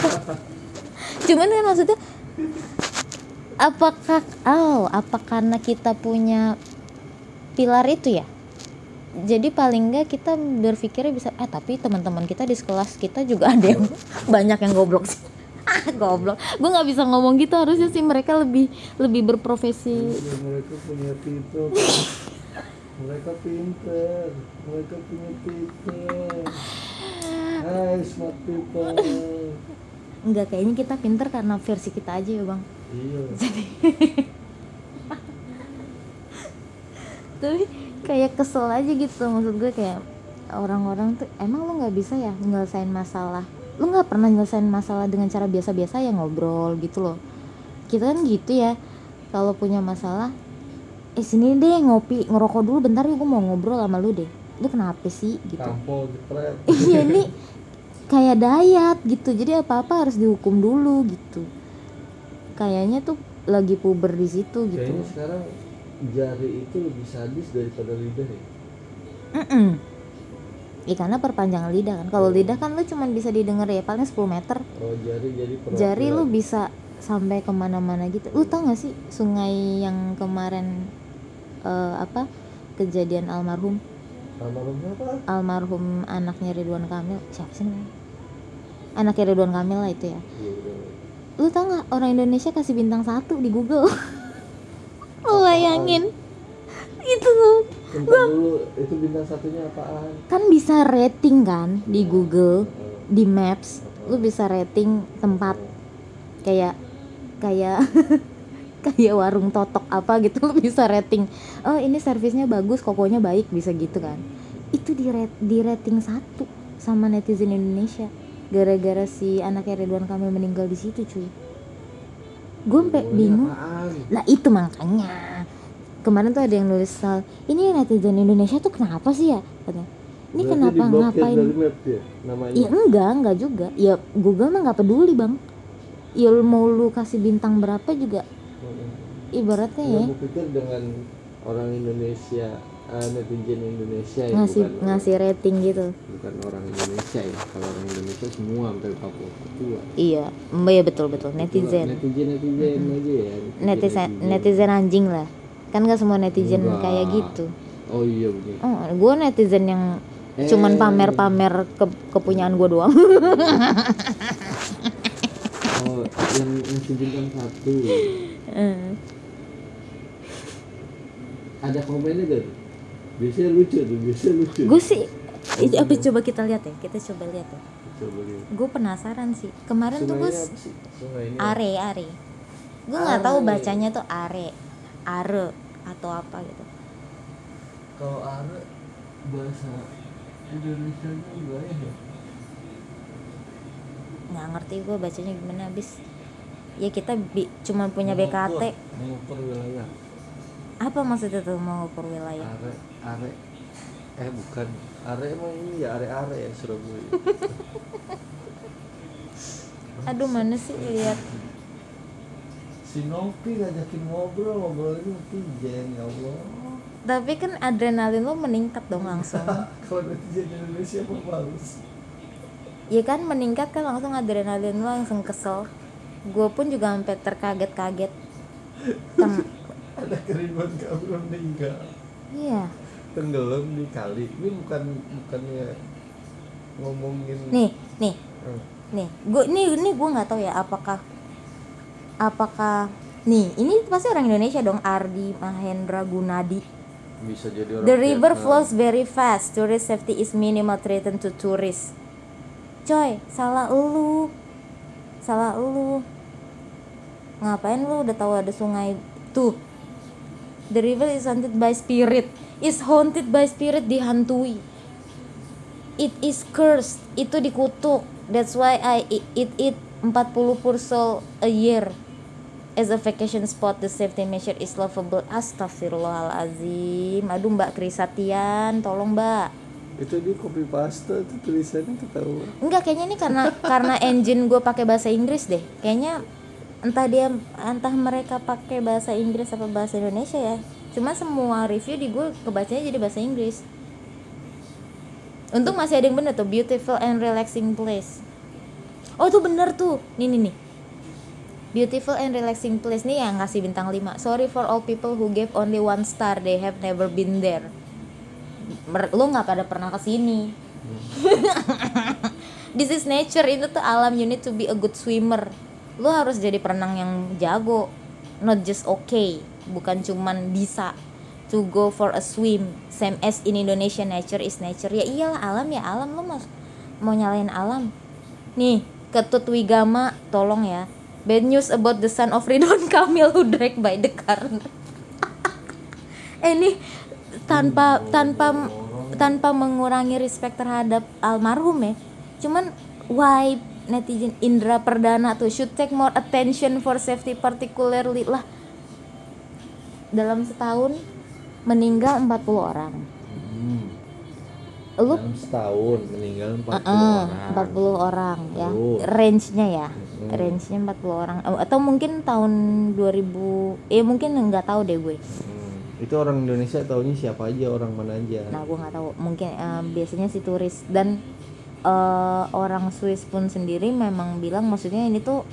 cuman kan maksudnya apakah oh apa karena kita punya pilar itu ya. Jadi paling enggak kita berpikirnya bisa eh tapi teman-teman kita di kelas kita juga ada yang banyak yang goblok sih. Ah goblok. Gue nggak bisa ngomong gitu harusnya sih mereka lebih lebih berprofesi. Ya, mereka punya titel mereka pinter. Mereka punya titel Hai smart people. Enggak kayaknya kita pinter karena versi kita aja ya bang. Iya tapi kayak kesel aja gitu. Maksud gue kayak orang-orang tuh emang lo nggak bisa ya nyelesain masalah? Lo nggak pernah nyelesain masalah dengan cara biasa-biasa ya ngobrol gitu loh. Kita kan gitu ya kalau punya masalah eh sini deh ngopi ngerokok dulu bentar ya gue mau ngobrol sama lu deh. Lu kenapa sih? Gitu. Tampol iya ini kayak dayat gitu. Jadi apa-apa harus dihukum dulu gitu. Kayaknya tuh lagi puber di situ gitu. Kayaknya sekarang jari itu lebih sadis daripada lidah ya Mm-mm. Ya karena perpanjangan lidah kan. Kalau lidah kan lu cuman bisa didengar ya paling 10 meter. oh jari jadi Jari lu bisa sampai ke mana-mana gitu. Lu tau gak sih sungai yang kemarin eh, apa kejadian almarhum almarhum apa almarhum anaknya Ridwan Kamil siapa sih namanya? Anaknya Ridwan Kamil lah itu ya. Iya, udah. Lu tau gak orang Indonesia kasih bintang satu di Google? lu bayangin. Itu dulu itu bintang satunya apaan? Kan bisa rating kan di Google di Maps. Lu bisa rating tempat kayak kayak kayak warung totok apa gitu. Lu bisa rating oh ini servisnya bagus kokonya baik bisa gitu kan. Itu di rat- di rating satu sama netizen Indonesia. Gara-gara si anaknya Ridwan Kamil meninggal di situ cuy gue sampai bingung. lah itu makanya. Kemarin tuh ada yang nulis soal ini netizen Indonesia tuh kenapa sih ya? Katanya. Ini Berarti kenapa ngapain? map ya namanya? Ya enggak, enggak juga. Ya Google mah nggak peduli bang. Ya lu mau lu kasih bintang berapa juga. Ibaratnya ya. gua pikir dengan orang Indonesia eh, netizen Indonesia ya ngasih bukan, ngasih rating gitu. bukan orang Indonesia ya kalau orang Indonesia semua sampai Papua Papua Iya, mbak ya betul betul netizen. netizen netizen aja ya Netizen netizen anjing lah. Kan nggak semua netizen Enggak. kayak gitu. oh iya bener Oh, gue netizen yang Eh. cuman pamer-pamer ke kepunyaan gue doang. oh yang ngasih bintang satu Eh, ada komennya gak tuh? Biasanya lucu tuh biasanya lucu. Gue sih Ih, apa coba kita lihat ya, kita coba lihat ya. Gue penasaran sih. Kemarin tuh gue are are. Gue nggak tahu bacanya tuh are are atau apa gitu. Kalau are bahasa Indonesia gimana ya? Nggak ngerti gue bacanya gimana abis. Ya kita bi- cuma punya BKT mengukur wilayah apa maksudnya tuh mau ukur wilayah? Are are eh bukan. Are emang ini ya are are ya Surabaya aduh mana sih lihat si Novi ngajakin ngobrol ngobrolnya netizen ya Allah. Tapi kan adrenalin lo meningkat dong langsung. Kalau netizen Indonesia apa bagus. Ya kan meningkat kan langsung adrenalin lo langsung kesel. Gue pun juga sampai terkaget-kaget. Tem- ada keribuan kabur meninggal iya tenggelam di kali ini bukan bukannya ngomongin nih nih Eh, nih gue nih ini gue nggak tahu ya apakah apakah nih ini pasti orang Indonesia dong Ardi Mahendra Gunadi bisa jadi orang The river Vietnam. flows very fast. Tourist safety is minimal threatened to tourists. Coy, salah lu. Salah lu. Ngapain lu udah tahu ada sungai tuh? The river is haunted by spirit. Is haunted by spirit dihantui. It is cursed. Itu dikutuk. That's why I eat it 40 pursol a year. As a vacation spot, the safety measure is lovable. Astagfirullahalazim. Aduh Mbak Krisatian, tolong Mbak. itu di copy paste tuh tulisannya ketahuan Enggak, kayaknya ini karena karena engine gue pakai bahasa Inggris deh. Kayaknya entah dia entah mereka pakai bahasa Inggris apa bahasa Indonesia ya. Cuma semua review di gue kebacanya jadi bahasa Inggris. Untung masih ada yang bener tuh, beautiful and relaxing place. Oh itu bener tuh, nih nih nih. Beautiful and relaxing place nih yang ngasih bintang 5 Sorry for all people who gave only one star. They have never been there. Mer- Lu nggak pada pernah ke sini This is nature. Itu tuh alam. You need to be a good swimmer Lu harus jadi perenang yang jago Not just okay Bukan cuman bisa To go for a swim Same as in Indonesia Nature is nature Ya iyalah alam ya alam Lu mau, mau nyalain alam Nih Ketut Wigama Tolong ya Bad news about the son of Ridwan Kamil who dragged by the car. eh ini tanpa tanpa tanpa mengurangi respect terhadap almarhum ya. Cuman why netizen Indra Perdana tuh should take more attention for safety particularly lah dalam setahun meninggal 40 orang. hmm. Lu dalam setahun meninggal 40 Uh-uh, orang 40 orang ya. Oh. Range-nya ya. Hmm. Range-nya 40 orang atau mungkin tahun 2000 eh mungkin nggak tahu deh gue. Hmm. itu orang Indonesia taunya siapa aja orang mana aja Nah, gue nggak tahu. Mungkin eh, biasanya si turis dan eh, orang Swiss pun sendiri memang bilang maksudnya ini tuh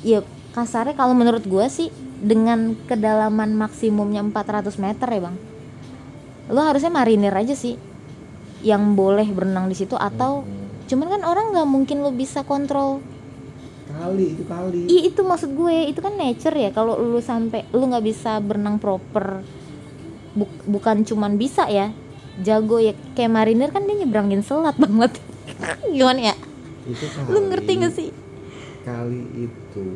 ya kasarnya kalau menurut gue sih dengan kedalaman maksimumnya 400 meter ya, Bang. Lo harusnya marinir aja sih yang boleh berenang di situ atau Hmm. cuman kan orang nggak mungkin lo bisa kontrol kali itu kali Iya itu maksud gue itu kan nature ya kalau lu sampai lu nggak bisa berenang proper Buk- bukan cuman bisa ya jago ya. Kayak marinir kan dia nyebrangin selat banget. Gimana ya? Itu kali lu ngerti gak sih? Kali itu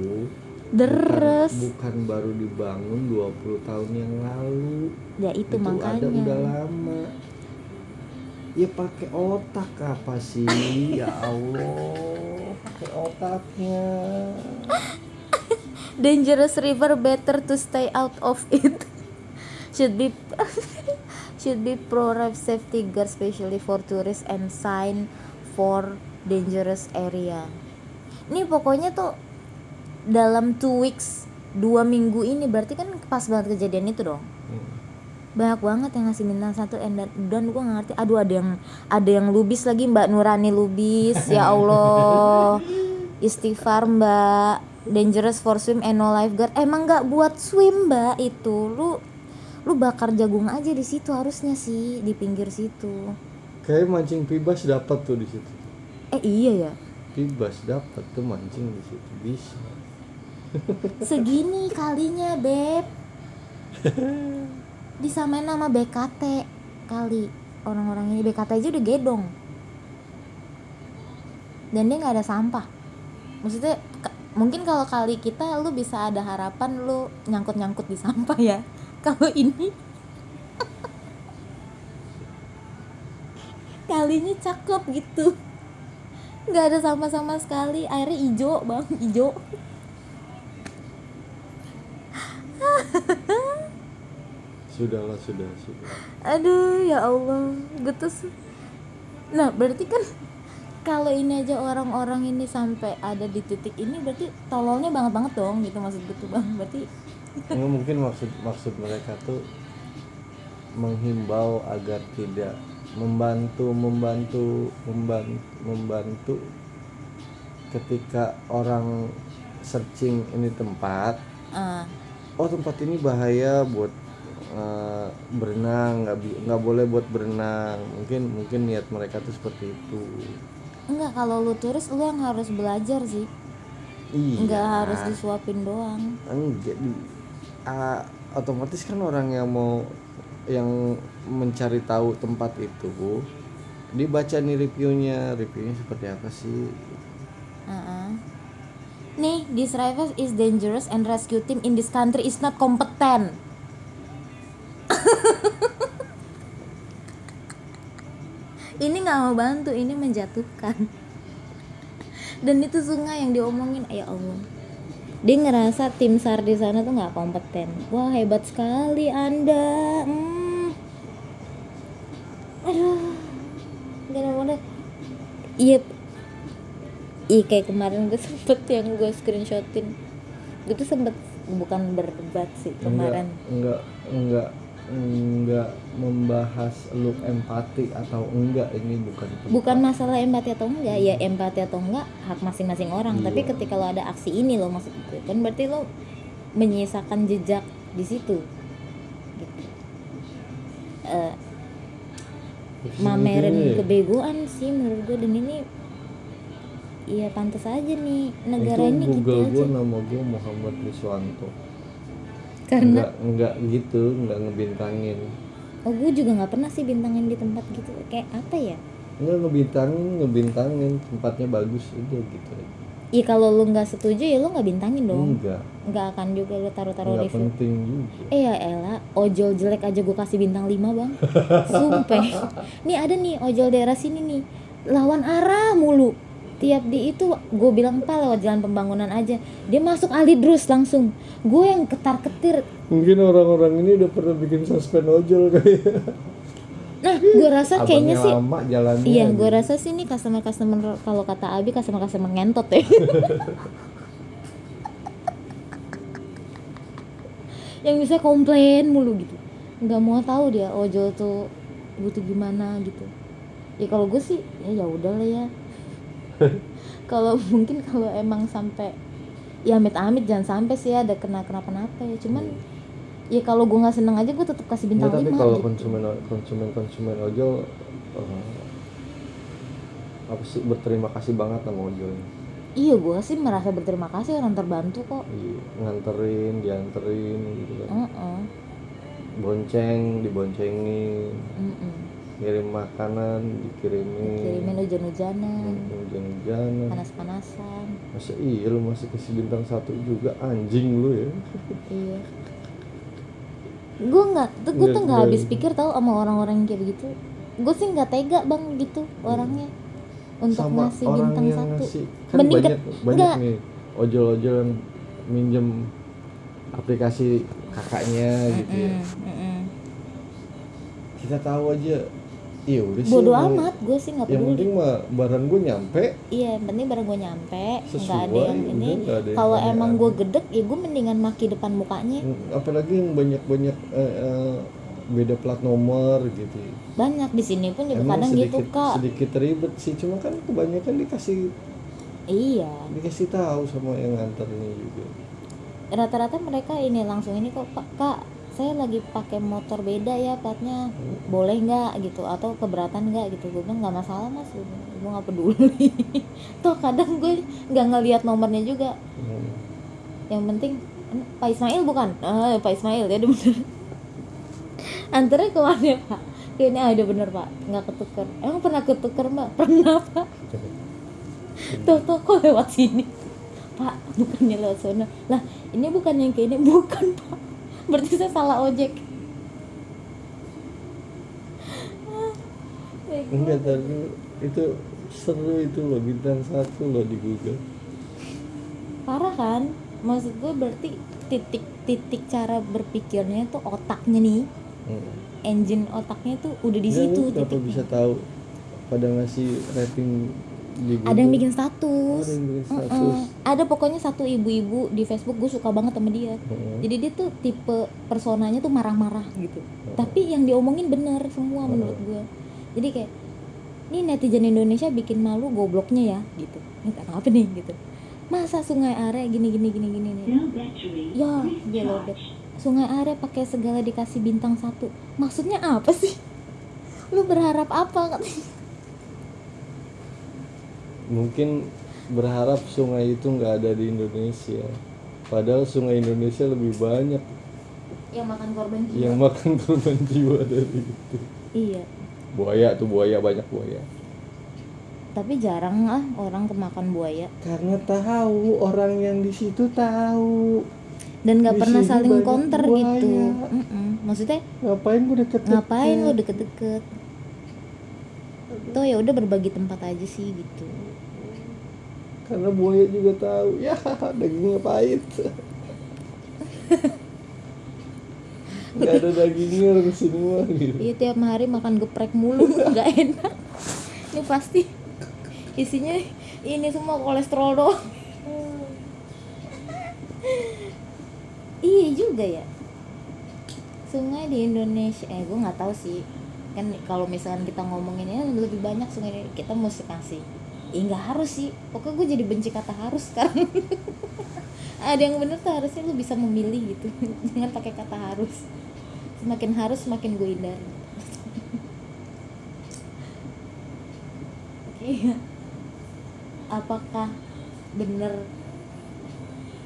deres. bukan, bukan baru dibangun 20 tahun yang lalu. Ya itu, ada makanya. udah lama. Ya pakai otak apa sih? Ya Allah pakai otaknya. Dangerous river better to stay out of it. Should be should be pro life safety guard especially for tourists and sign for dangerous area. Ini pokoknya tuh dalam two weeks dua minggu ini berarti kan pas banget kejadian itu dong? Hmm. banyak banget yang ngasih bintang satu and dan, dan gue nggak ngerti. Aduh ada yang ada yang lubis lagi mbak Nurani lubis ya Allah. Istighfar mbak. Dangerous for swim and no lifeguard. Emang nggak buat swim mbak itu? Lu lu bakar jagung aja di situ harusnya sih di pinggir situ. Kayak mancing pibas dapat tuh di situ. Eh iya ya? Pibas dapat tuh mancing di situ bisa. Segini kalinya beb. Disamain nama BKT kali. Orang-orang ini BKT aja udah gedong. Dan dia nggak ada sampah. Maksudnya mungkin kalau kali kita lu bisa ada harapan lu nyangkut-nyangkut di sampah ya kalau ini kalinya cakep gitu. Nggak ada sampah sama sekali. Airnya hijau bang. Hijau sudahlah sudah sudah. Aduh ya Allah. Gue tuh se- nah berarti kan kalau ini aja orang-orang ini sampai ada di titik ini berarti tololnya banget banget dong gitu maksud gue tuh bang. Berarti Nggak mungkin maksud maksud mereka tuh menghimbau agar tidak membantu membantu membantu membantu ketika orang searching ini tempat. Ah. Oh tempat ini bahaya buat eh, berenang nggak nggak boleh buat berenang. Mungkin mungkin niat mereka tuh seperti itu. Enggak kalau lu turis lu yang harus belajar sih. Iya. Enggak harus disuapin doang. Enggak ah, otomatis kan orang yang mau yang mencari tahu tempat itu dibaca nih reviewnya reviewnya seperti apa sih Uh-uh. Nih, this rival is dangerous and rescue team in this country is not competent. ini nggak mau bantu, ini menjatuhkan. Dan itu sungai yang diomongin, ya Allah. Dia ngerasa tim SAR di sana tuh nggak kompeten. Wah hebat sekali anda. Hmm. Aduh, gak ada Iya, Iya kayak kemarin gue sempet yang gue screenshotin Gue tuh sempet bukan berdebat sih kemarin enggak enggak enggak membahas lu empati atau enggak ini bukan Bukan masalah empati atau enggak Ya empati atau enggak hak masing-masing orang Iya. Tapi ketika lo ada aksi ini lo maksud gue Kan berarti lo menyisakan jejak di situ gitu. Eh, mamerin Segitunya ya? kebegoan sih menurut gue dan ini Iya pantas aja nih negara itu ini gitu Google aja gue nama gue Muhammad Riswanto karena enggak enggak gitu enggak ngebintangin. Oh gue juga nggak pernah sih bintangin di tempat gitu. Kayak apa ya? Enggak ngebintangin ngebintangin. Tempatnya bagus udah gitu Iya kalau lu nggak setuju ya lu nggak bintangin dong. Enggak. Nggak akan juga lu taruh-taruh review. penting juga. Eh ya elah ojol jelek aja gue kasih bintang 5 bang. Sumpah. Nih ada nih ojol daerah sini nih. Lawan arah mulu tiap di itu gue bilang pak lewat jalan pembangunan aja dia masuk alidrus langsung gue yang ketar ketir mungkin orang-orang ini udah pernah bikin suspend ojol kayak nah gue rasa kayaknya sih lama jalannya Iya, gue rasa sih nih customer customer kalau kata Abi customer customer ngentot ya. yang bisa komplain mulu gitu, nggak mau tahu dia ojol tuh butuh gimana gitu. Ya kalau gue sih ya ya udah lah ya. kalau mungkin kalau emang sampai ya amit-amit jangan sampai sih ada kena kenapa-napa ya. Cuman ya kalau gue nggak seneng aja gue tetap kasih bintang tapi lima kalau gitu. konsumen konsumen konsumen ojol eh, apa sih berterima kasih banget sama ojolnya Iya, gue sih merasa berterima kasih orang terbantu kok. Iya, nganterin dianterin gitu kan Heeh. bonceng diboncengin Mm-mm. Kirim makanan dikirimin. Kirimin hujan-hujanan. Hujan-hujanan. Panas-panasan. Masa iya lu masih kasih bintang satu juga? Anjing lu ya. Iya. Gue nggak tuh gue Nggak- tuh nggak nggak- habis pikir tahu sama orang-orang yang kayak begitu gue sih nggak tega bang gitu orangnya. Untuk sama ngasih orang bintang yang satu. ngasih. Kan Mending ke- banyak banyak enggak. nih ojol-ojol yang minjem aplikasi kakaknya gitu ya. Mm-mm, mm-mm. kita tahu aja iya udah sih bodoh amat gue sih nggak yang peduli. penting mah barang gue nyampe. Iya yang penting barang gue nyampe nggak ada Sesuai, yang ini. yang kalau emang gue gedek ya gue mendingan maki depan mukanya. Apalagi yang banyak-banyak eh, eh, beda plat nomor gitu. Banyak di sini pun juga Emang kadang sedikit, gitu kak sedikit ribet sih cuma kan kebanyakan dikasih iya. dikasih tahu sama yang nganternya juga. Rata-rata mereka ini langsung ini kok kak saya lagi pakai motor beda ya platnya boleh nggak gitu? Atau keberatan nggak gitu? Gue bilang nggak masalah mas. Gue nggak peduli. Toh kadang gue nggak ngelihat nomornya juga. Hmm. yang penting "Eh, Pak Ismail bukan? Ah Pak Ismail ya bener. Antaranya ke mana ya pak kayaknya ah, udah bener pak. Nggak ketuker. Emang pernah ketuker mbak? Pernah pak? Tuh tuh kok lewat sini? Pak bukannya lewat sana. Lah ini bukan yang kayak ini. Bukan pak berarti saya salah ojek. Enggak tapi itu seru itu loh bintang satu loh di Google. Parah kan? Maksud gue berarti titik-titik cara berpikirnya tuh otaknya nih. Hmm. engine otaknya tuh udah di situ kenapa bisa tahu? Pada ngasih rating Google ada yang bikin status, Ada yang bikin status. ada pokoknya satu ibu-ibu di Facebook gue suka banget sama dia. Mm-mm. jadi dia tuh tipe personanya tuh marah-marah gitu. Tapi yang diomongin bener semua menurut gue jadi kayak ini netizen Indonesia bikin malu gobloknya ya gitu. Ini apa nih gitu. Masa sungai are gini gini gini gini nih? No ya lobet. Sungai are pakai segala dikasih bintang satu. Maksudnya apa sih? Lu berharap apa mungkin berharap sungai itu nggak ada di Indonesia. Padahal sungai Indonesia lebih banyak. Yang makan korban jiwa. Yang makan korban jiwa dari itu. Iya. Buaya tuh buaya banyak buaya. Tapi jarang lah orang kemakan buaya. Karena tahu orang yang di situ tahu. Dan nggak pernah saling counter buaya. gitu. Mm-mm. maksudnya ngapain gue deket ngapain lo deket-deket? Tuh ya udah berbagi tempat aja sih gitu karena buaya juga tahu. Ya dagingnya pahit nggak ada dagingnya orang semua gitu. Iya tiap hari makan geprek mulu nggak enak. Ini pasti isinya ini semua kolesterol doang. Iya juga ya. Sungai di Indonesia eh gue nggak tahu sih. Kan kalau misalkan kita ngomongin ya lebih banyak sungai kita mesti kasih ya nggak harus sih. Pokoknya gue jadi benci kata harus sekarang. Ada yang bener tuh harusnya lu bisa memilih gitu. Jangan pakai kata harus. Semakin harus semakin gue hindari Iya. Apakah bener?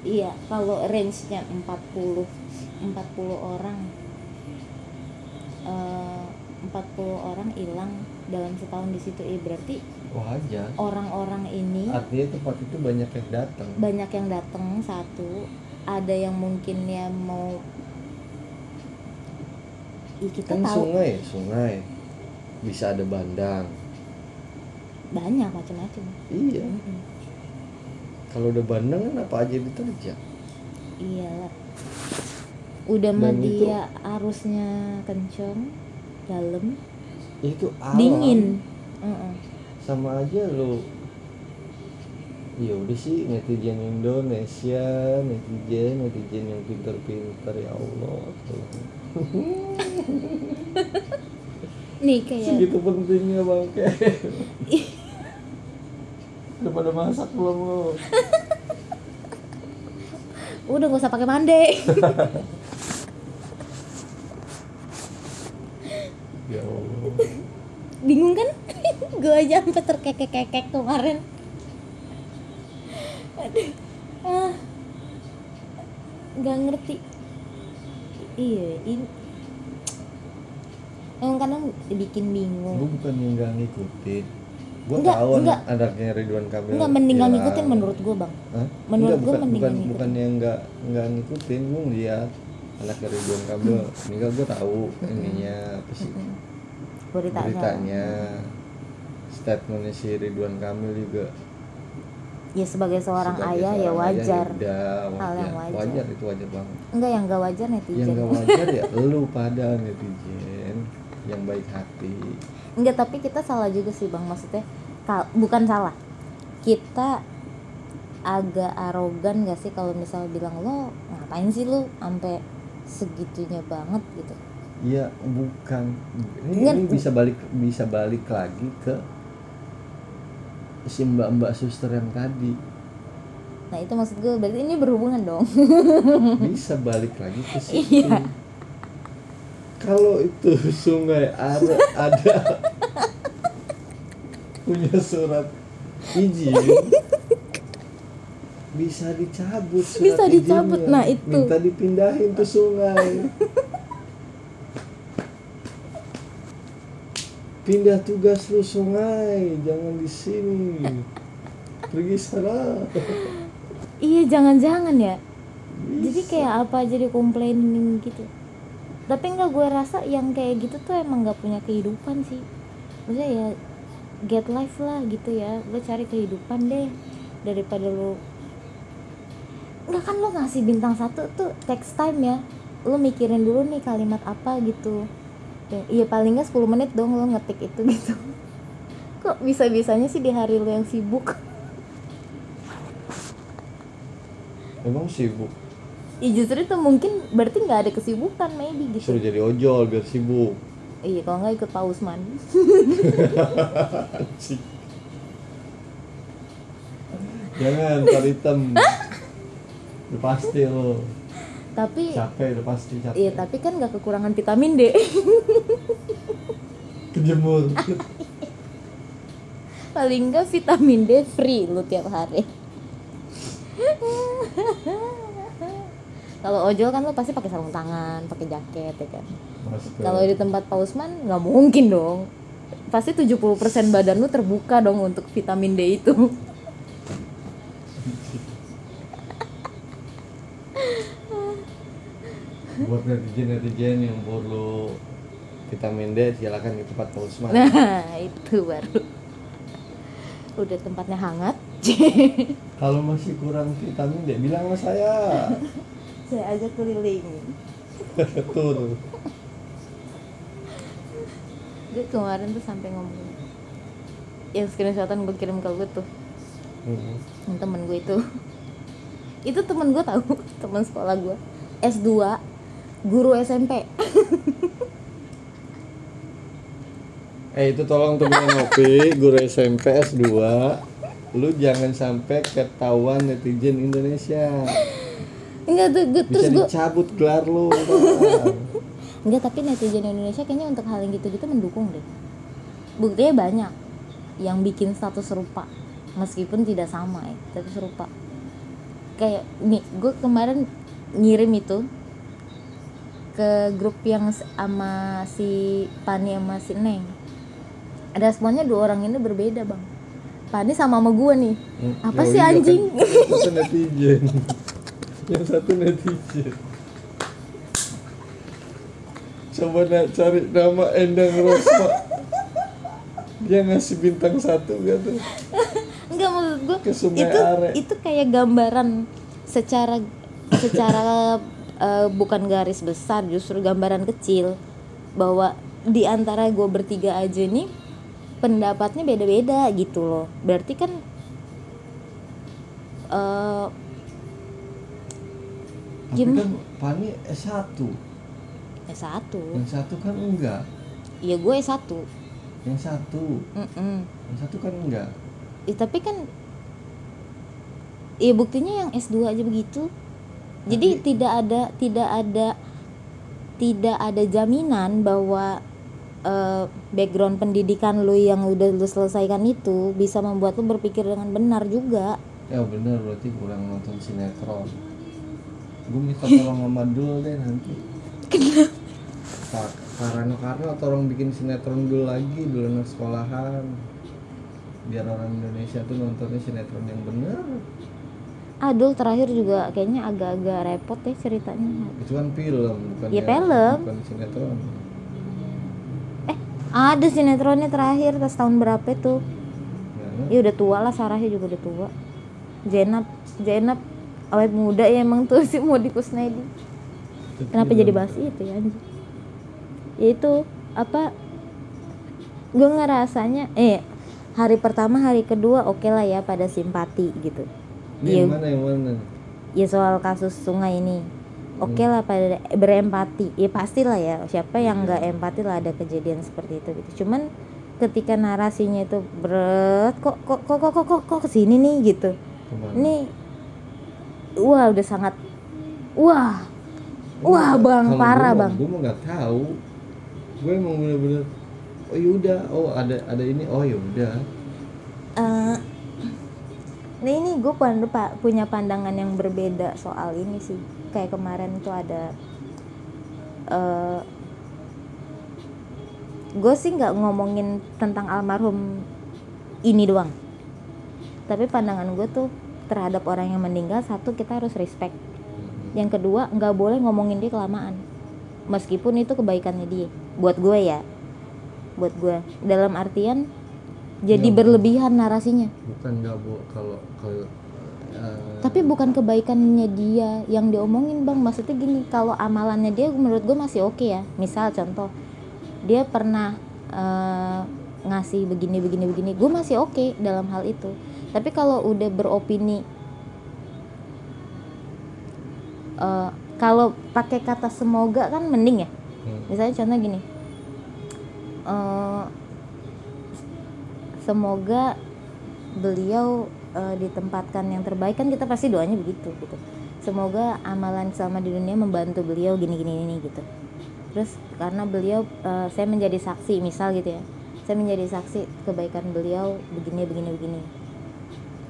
Iya, kalau range-nya 40 40 orang eh 40 orang hilang dalam setahun di situ eh berarti wajar orang-orang ini artinya tempat itu banyak yang datang. Banyak yang datang satu. Ada yang mungkin ya mau Ih, kita kan tahu. sungai sungai. Bisa ada bandang. Banyak macam-macam. Iya. Mm-mm. kalau udah bandang kan apa aja diterjang? Iyalah udah mah itu- dia arusnya kenceng dalam. Itu alam. Dingin. Sama aja lo ya udah sih netizen Indonesia netizen netizen yang pintar-pintar ya Allah Tuhan. nih kayak segitu pentingnya bangke udah pada masak belum lo udah gak usah pakai mande. Ya Allah. Bingung kan gue aja sampai terkekek-kekek kemarin. Aduh. ah. Nggak ngerti. Iya ini emang kadang bikin gue bingung bukan yang nggak ngikutin. Gue Enggak, tahu enggak. anak anaknya Ridwan Kamil nggak mending hilang. ngikutin menurut gue bang. Hah? Menurut Enggak, gua bukan, mending bukan, ngikutin. bukan yang nggak nggak ngikutin. Gue ngeliat anaknya Ridwan Kamil. Meninggal gue tahu ininya apa sih. Beritanya, beritanya statementnya si Ridwan Kamil juga. Ya sebagai seorang sebagai ayah ya seorang wajar. ayah, udah Hal yang wajar. wajar. itu wajar banget. Enggak yang nggak wajar netizen. Yang nggak wajar ya lu pada netizen yang baik hati. Enggak, tapi kita salah juga sih bang. Maksudnya kal- bukan salah. Kita agak arogan gak sih kalau misal bilang lo ngapain sih lo sampai segitunya banget? gitu. Iya bukan. Ini, Nggak- ini bisa balik bisa balik lagi ke si mbak mbak suster yang tadi. Nah itu maksud gue berarti ini berhubungan dong. Bisa balik lagi ke situ. Kalau itu sungai ada ada punya surat izin bisa dicabut surat Bisa dicabut, izinnya. nah itu. minta dipindahin ke sungai pindah tugas lu sungai jangan di sini. Pergi sana. Iya jangan-jangan ya. Jadi Bisa. kayak apa aja dikomplainin gitu. Tapi enggak gue rasa yang kayak gitu tuh emang nggak punya kehidupan sih. Maksudnya ya get life lah gitu ya. Lo cari kehidupan deh daripada lo nggak kan lo ngasih bintang satu tuh text time ya. Lo mikirin dulu nih kalimat apa gitu iya paling nggak 10 menit dong lo ngetik itu gitu. Kok bisa bisanya sih di hari lo yang sibuk? Emang sibuk? Ya justru itu mungkin berarti nggak ada kesibukan maybe gitu. Suruh jadi ojol biar sibuk. Iya kalau nggak ikut Pak Usman Anjing. Jangan tar hitam. Udah pasti lo tapi capek udah pasti capek. iya tapi kan nggak kekurangan vitamin D. Kejemur. paling nggak vitamin D free lu tiap hari. Kalau ojol kan lo pasti pakai sarung tangan pakai jaket ya kan? Kalau di tempat Pak Usman nggak mungkin dong. Pasti 70% badan lu terbuka dong untuk vitamin D itu buat netizen netizen yang perlu vitamin D silakan ke tempat Pak Usman. Nah itu baru. Udah tempatnya hangat. Kalau masih kurang vitamin D bilang sama saya. Saya ajak keliling. Betul. Dia kemarin tuh sampai ngomong yang screenshotan gue kirim ke gue tuh. Hmm. yang temen gue itu. Itu temen gue tahu temen sekolah gue S2 guru SMP eh itu tolong temen ngopi guru SMP S2 lu jangan sampai ketahuan netizen Indonesia. Enggak tuh gue, terus gue dicabut gelar lu enggak tapi netizen Indonesia kayaknya untuk hal yang gitu-gitu mendukung deh. Buktinya banyak yang bikin status serupa meskipun tidak sama ya tapi serupa. Kayak nih gue kemarin ngirim itu ke grup yang sama si Pani sama si Neng. Responnya dua orang ini berbeda bang. Pani sama sama gue nih. Apa Oh sih iya kan, anjing? Yang satu netizen. Yang satu netizen. Coba nak cari nama Endang Rosma. Dia ngasih bintang satu gitu Enggak maksud gue itu Are. itu kayak gambaran secara secara eh, bukan garis besar justru gambaran kecil bahwa di antara gue bertiga aja nih pendapatnya beda-beda gitu loh berarti kan eh tapi Gimana? kan Pani S1 ya satu yang satu kan enggak ya gue satu yang satu Mm-mm. yang satu kan enggak Ya, tapi kan ya buktinya yang S2 aja begitu. Jadi Tapi- tidak ada tidak ada tidak ada jaminan bahwa eh, background pendidikan lu yang udah lu selesaikan itu bisa membuat lu berpikir dengan benar juga. ya bener berarti kurang nonton sinetron. Gue minta tolong sama Dul deh nanti. Pak Karano Karno tolong bikin sinetron dulu lagi dulu anak sekolahan. Biar orang Indonesia tuh nontonnya sinetron yang bener Adul terakhir juga kayaknya agak-agak repot ya ceritanya. itu kan film bukan Ya, film. bukan sinetron Eh, ada sinetronnya terakhir tas tahun berapa itu? Nah, Ya udah tua lah Sarahnya juga udah tua. Jenap, Jenap awet muda ya emang tuh si mau Kusnedi. Kenapa jadi bahas itu ya? Ya itu apa? Gue ngerasanya eh hari pertama hari kedua oke lah ya pada simpati gitu. Ini Iya. yang mana yang mana? Ya soal kasus sungai ini. Oke Hmm. lah pada berempati. Ya pastilah ya. Siapa yang nggak empati lah ada kejadian seperti itu gitu. Cuman ketika narasinya itu berat kok kok kok kok kok kok, kok ke sini nih gitu. Ke mana? ini wah udah sangat wah wah bang parah bang. gue mah nggak tahu. Gue emang bener-bener oh yaudah oh ada ada ini oh yaudah Eh, nah ini gue punya pandangan yang berbeda soal ini sih. Kayak kemarin tuh ada eh gue sih nggak ngomongin tentang almarhum ini doang. Tapi pandangan gue tuh terhadap orang yang meninggal satu kita harus respect. Yang kedua nggak boleh ngomongin dia kelamaan. Meskipun itu kebaikannya dia. Buat gue ya. Buat gue dalam artian jadi Ya. berlebihan narasinya. Bukan nggak bu. Kalau kalau eh, tapi bukan kebaikannya dia yang diomongin bang. Maksudnya gini kalau amalannya dia menurut gue masih oke ya. Misal contoh dia pernah eh, ngasih begini begini begini. Gue masih oke dalam hal itu. Tapi kalau udah beropini eh, kalau pakai kata semoga kan mending ya. Hmm, misalnya contoh gini eh, semoga beliau eh, ditempatkan yang terbaik. Kan kita pasti doanya begitu gitu. Semoga amalan selama di dunia membantu beliau gini gini ini gitu. Terus karena beliau eh, saya menjadi saksi misal gitu ya. Saya menjadi saksi kebaikan beliau begini begini begini.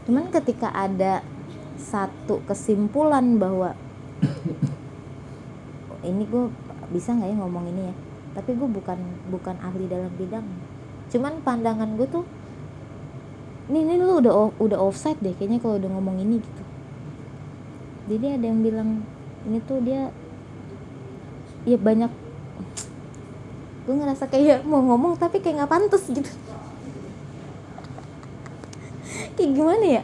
Cuman ketika ada satu kesimpulan bahwa ini gue bisa nggak ya ngomong ini ya? Tapi gue bukan bukan ahli dalam bidang. Cuman pandangan gue tuh ini ini lu udah udah offside deh kayaknya kalau udah ngomong ini gitu. Jadi ada yang bilang ini tuh dia ya banyak gue ngerasa kayak mau ngomong tapi kayak nggak pantas gitu. Kayak gimana ya?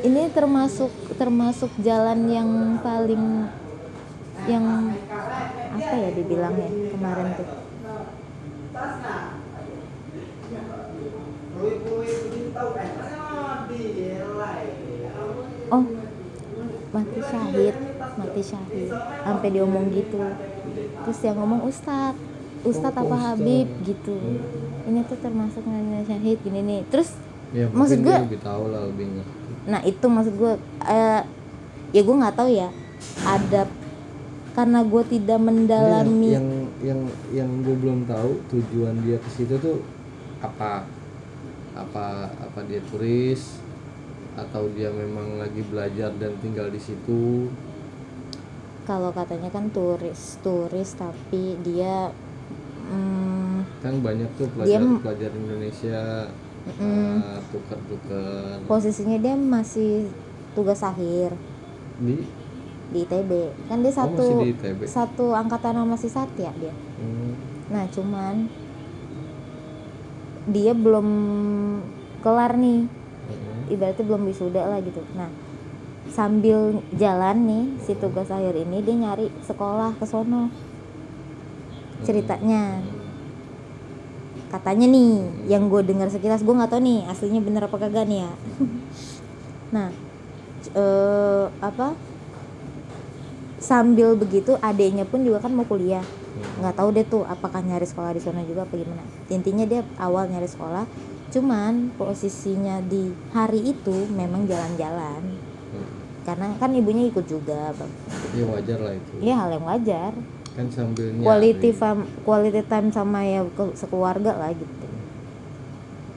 Ini termasuk termasuk jalan yang paling yang apa ya dibilangnya kemarin tuh oh mati syahid mati syahid. Sampai diomong gitu. Terus yang ngomong ustad ustad Oh, apa habib? Gitu. Ini tuh termasuk mati syahid gini nih. Terus ya Maksud gue- lebih tahu lah lebih ngerti. Nah itu maksud gue eh, ya gue nggak tahu ya ada karena gue tidak mendalami. Yang yang yang gue belum tahu tujuan dia ke situ tuh apa? Apa apa dia turis? Atau dia memang lagi belajar dan tinggal di situ? Kalau katanya kan turis turis tapi dia mm, kan banyak tuh Dia pelajar m- pelajar Indonesia Mm-mm. uh, posisinya dia masih tugas akhir. Di di ITB kan dia oh, satu ITB satu angkatan sama si Satya dia. Hmm, nah cuman dia belum kelar nih. Hmm. ibaratnya belum wisuda lah gitu. Nah sambil jalan nih si tugas akhir ini dia nyari sekolah ke sono. Ceritanya. Katanya nih yang gue dengar sekilas gue nggak tahu nih aslinya bener apa kagak nih ya. Nah c- eh, apa sambil begitu adeknya pun juga kan mau kuliah. Nggak tahu deh tuh apakah nyari sekolah di sana juga apa gimana. Intinya dia awal nyari sekolah cuman posisinya di hari itu memang jalan-jalan. Hmm. karena kan ibunya ikut juga bang. Ya wajar lah itu. Ya hal yang wajar. Kan sambil nyari. quality fam quality time sama ya ke- sekeluarga lah gitu.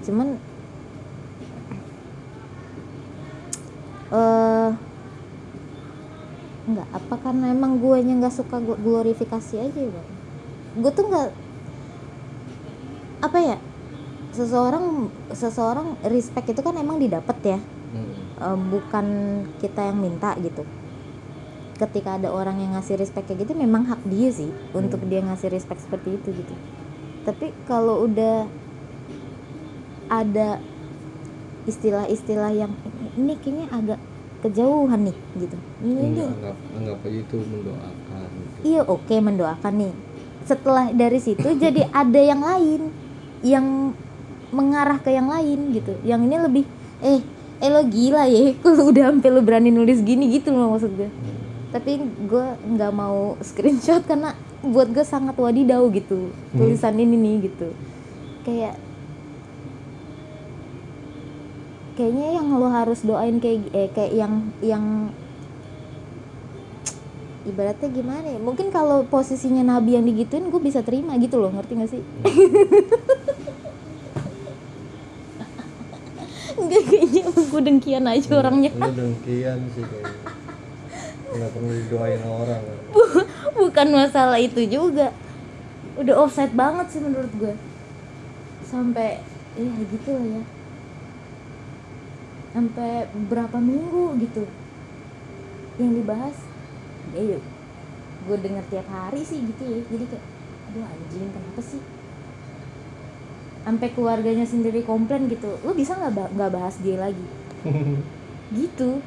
Cuman eh nggak apa karena emang guanya nggak suka glorifikasi aja bang? Gue tuh nggak apa ya seseorang seseorang respect itu kan emang didapat ya. Hmm. bukan kita yang minta gitu. Ketika ada orang yang ngasih respect kayak gitu memang hak dia sih untuk dia ngasih respect seperti itu gitu. Tapi kalau udah ada istilah-istilah yang ini kayaknya agak kejauhan nih gitu. Ini Enggak, nih anggap anggap aja itu mendoakan gitu. iya oke mendoakan nih. Setelah dari situ jadi ada yang lain yang mengarah ke yang lain gitu. Yang ini lebih eh eh lo gila ya lu udah sampai lo berani nulis gini gitu loh maksud gue. Tapi gue nggak mau screenshot karena buat gue sangat wadidaw gitu tulisan ini nih gitu. Kayak kayaknya yang lo harus doain kayak eh, kayak yang yang ibaratnya gimana ya? Mungkin kalau posisinya nabi yang digituin gue bisa terima gitu loh ngerti gak sih? Enggak kayaknya gue dengkian aja orangnya. Lu dengkian sih kayaknya. Nggak perlu didoain orang. Kan. bukan masalah itu juga. Udah offside banget sih menurut gue. Sampai ya gitu lah ya sampai berapa minggu gitu. Yang dibahas ya gue denger tiap hari sih gitu ya. Jadi kayak aduh anjing kenapa sih? Sampai keluarganya sendiri komplain gitu lu bisa nggak ba- nggak bahas dia lagi? Gitu.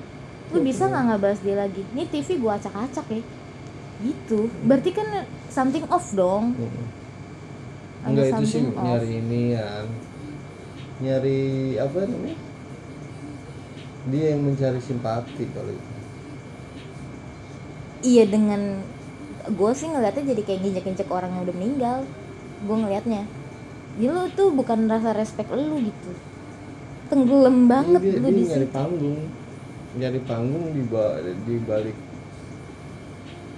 Lu bisa nggak nggak bahas dia lagi? Ini TV gua acak-acak ya. Gitu. Berarti kan something off dong. Enggak itu sih off. nyari ini ya nyari apa namanya dia yang mencari simpati kalau itu. Iya dengan gue sih ngeliatnya jadi kayak nginjek-nginjek orang yang udah meninggal. Gue ngelihatnya jadi lu tuh bukan rasa respect lu gitu. Tenggelam banget dia, lu dia di nyari situ. panggung. Nyari panggung di ba- di balik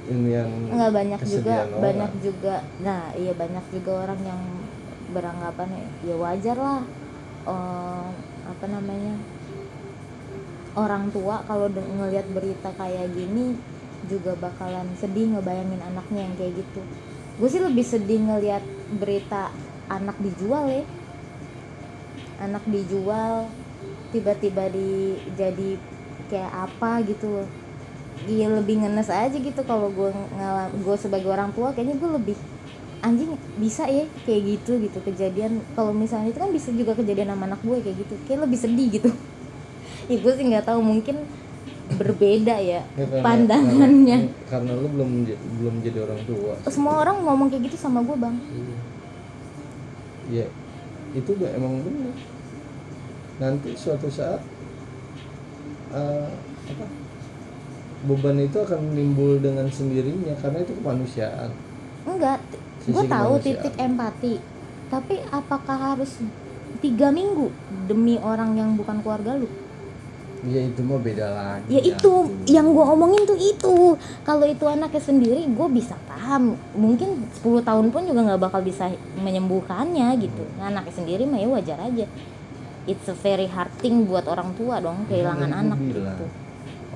ini yang nggak banyak juga orang. banyak juga. Nah iya banyak juga orang yang beranggapan ya wajar lah eh, apa namanya orang tua kalau ngelihat berita kayak gini juga bakalan sedih ngebayangin anaknya yang kayak gitu. Gue sih lebih sedih ngelihat berita anak dijual ya. Anak dijual tiba-tiba di jadi kayak apa gitu Iya lebih ngenes aja gitu kalau gue ngalam gue sebagai orang tua kayaknya gue lebih anjing bisa ya kayak gitu gitu. Kejadian kalau misalnya itu kan bisa juga kejadian sama anak gue kayak gitu. Kayak lebih sedih gitu ya gue sih nggak tahu mungkin berbeda ya Ya, karena- pandangannya. karena, karena lu belum belum jadi orang tua. Semua orang ngomong kayak gitu sama gue bang. Iya. itu gak emang benar nanti suatu saat eh, apa beban itu akan timbul dengan sendirinya karena itu kemanusiaan. Enggak gue tahu titik empati. Tapi apakah harus tiga minggu demi orang yang bukan keluarga lu ya itu mah beda lagi ya itu yang gue omongin tuh itu. Kalau itu anaknya sendiri gue bisa paham. Mungkin 10 tahun pun juga nggak bakal bisa menyembuhkannya gitu. Nah, anaknya sendiri mah ya wajar aja. It's a very hard thing buat orang tua dong kehilangan gua anak bilang, gitu.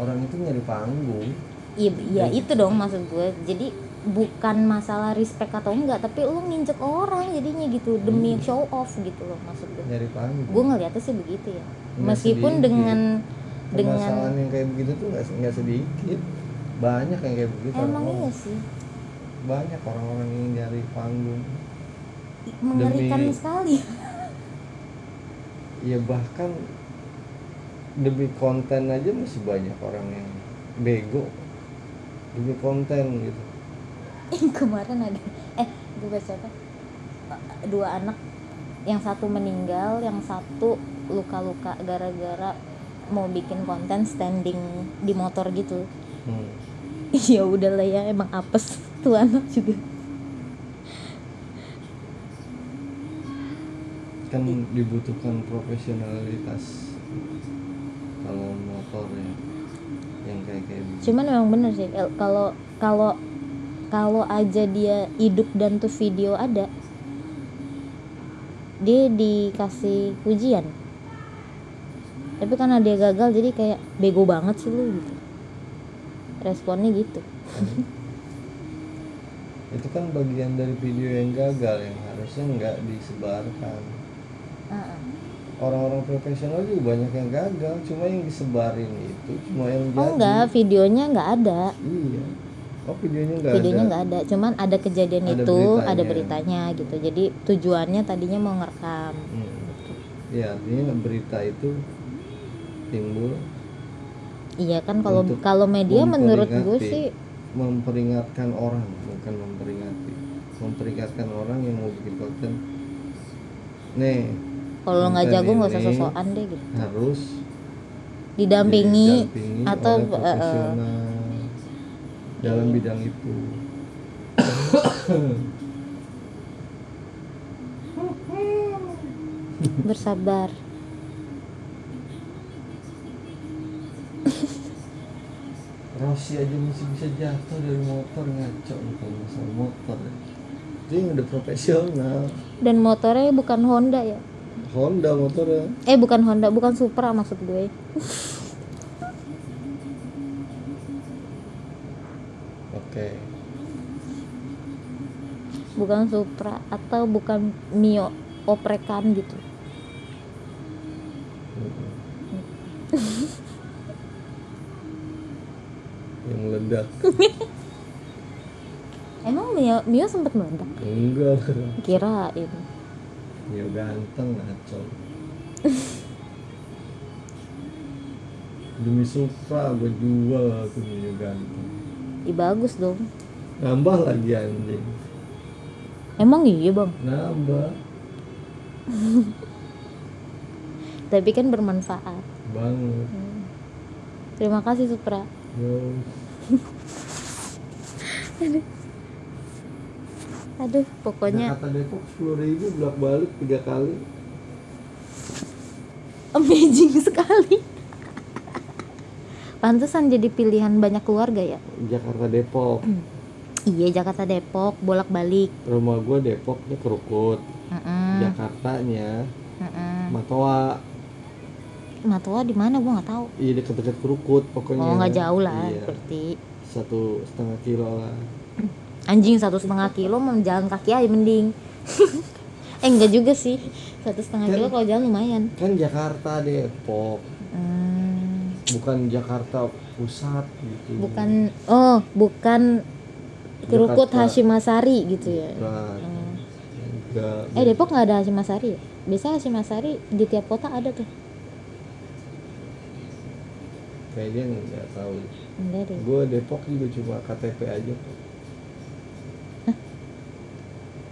orang itu nyari panggung. Iya ya itu dong maksud gue jadi bukan masalah respect atau enggak tapi lu nginjek orang jadinya gitu demi Hmm. show off gitu loh maksud gue nyari panggung gue ngeliatnya sih begitu ya. Nggak meskipun sedikit. dengan dengan yang kayak begitu tuh nggak sedikit. Banyak yang kayak begitu emang orang- iya sih. Banyak orang-orang yang nyari panggung. Mengerikan Demi- sekali. Ya bahkan demi konten aja masih banyak orang yang bego. Demi konten gitu kemarin ada. Eh gue baca apa dua anak. Yang satu meninggal yang satu luka-luka gara-gara mau bikin konten standing di motor gitu. Hmm. ya udahlah ya emang apes tuh anak juga. Kan dibutuhkan profesionalitas kalau motor ya yang kayak kayak gitu cuman memang bener sih kalau kalau kalau aja dia hidup dan tuh video ada dia dikasih ujian tapi karena dia gagal jadi kayak bego banget sih lu gitu. Responnya gitu. Itu kan bagian dari video yang gagal yang harusnya nggak disebarkan. Orang-orang profesional juga banyak yang gagal cuma yang disebarin itu cuma yang jadi oh enggak videonya nggak ada. Iya oh videonya nggak videonya ada. nggak ada. Cuman ada kejadian Ada itu beritanya. ada beritanya gitu. Jadi tujuannya tadinya mau ngerekam. Hmm. ya artinya berita itu timbul iya kan kalau kalau media menurut gue sih memperingatkan orang bukan memperingati. Memperingatkan orang yang mau bikin konten. Nih kalau nggak jago nggak usah sosokan deh gitu. harus didampingi didampingi atau profesional dalam bidang itu. Bersabar. Rossi aja masih bisa jatuh dari motor ngaco nih kalau masalah motor ya. Dia yang udah profesional. Dan motornya bukan Honda ya? Honda motornya. Eh bukan Honda bukan Supra maksud gue Oke. Bukan Supra atau bukan Mio oprekan gitu. Yang meledak emang Mio Mio sempat meledak? Enggak. Kirain. Ya ganteng ngaco Demi Supra gue jual aku Mio ganteng Ih, bagus dong. Nambah lagi anjing. Emang iya bang? Nambah. Tapi kan bermanfaat. Banget. Terima kasih Supra. Yo. aduh. Pokoknya Jakarta Depok sepuluh ribu bolak balik tiga kali. Amazing sekali pantesan jadi pilihan banyak keluarga ya? Jakarta Depok. Iya Jakarta Depok bolak balik rumah gue Depoknya Kerukut. Jakartanya Matoa. Matoa di mana? Gua nggak tahu. Iya dekat-dekat kerukut pokoknya. Oh nggak jauh lah iya. berarti. Satu setengah kilo lah. Anjing satu setengah kilo mau jalan kaki aja mending. Eh enggak juga sih. Satu setengah Kan- kilo kalau jalan lumayan. kan Jakarta Depok. Hmm, bukan Jakarta pusat gitu. Bukan oh bukan kerukut. Hashimasari gitu ya? Bukan. Hmm. Enggak. eh Depok nggak ada Hashimasari ya? Biasa Hashimasari di tiap kota ada tuh. Kayaknya nggak tahu. Enggak deh. Gue Depok juga cuma KTP aja kok.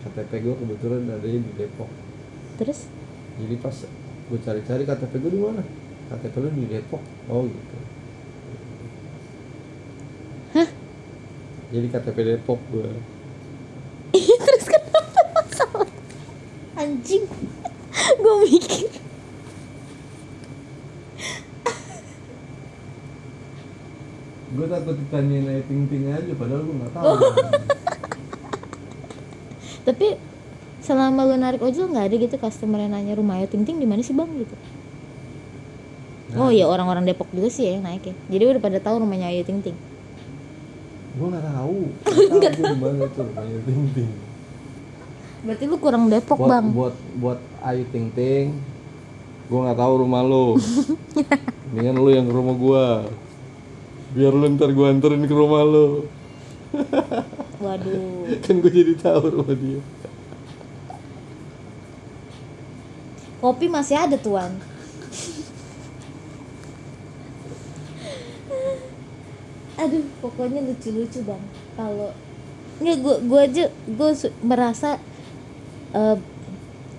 KTP gue kebetulan adanya di Depok. Terus? Jadi pas gue cari-cari KTP gue di mana KTP lu di Depok. Oh gitu. Hah? jadi KTP Depok gue terus kenapa masalah? Anjing. Gue mikir. Gue takut ditanyain Ayu Ting Ting aja padahal gue nggak tahu. Oh. tapi selama lu narik ojol nggak ada gitu customer yang nanya rumah Ayu Ting Ting di mana sih bang? Gitu Nah. oh ya orang-orang Depok juga sih ya yang naik ya. Jadi udah pada tahu rumahnya Ayu Ting Ting? Gue nggak tahu. Nggak tahu mana tuh Ayu Ting Ting. Berarti lu kurang Depok buat bang. buat buat Ayu Ting Ting gue nggak tahu rumah lo mendingan lu yang ke rumah gue biar lu ntar gue anterin ke rumah lo waduh. Kan gue jadi tahu rumah dia. Kopi masih ada tuan aduh pokoknya lucu-lucu bang kalau nggak gue gue aja gue su- merasa eh,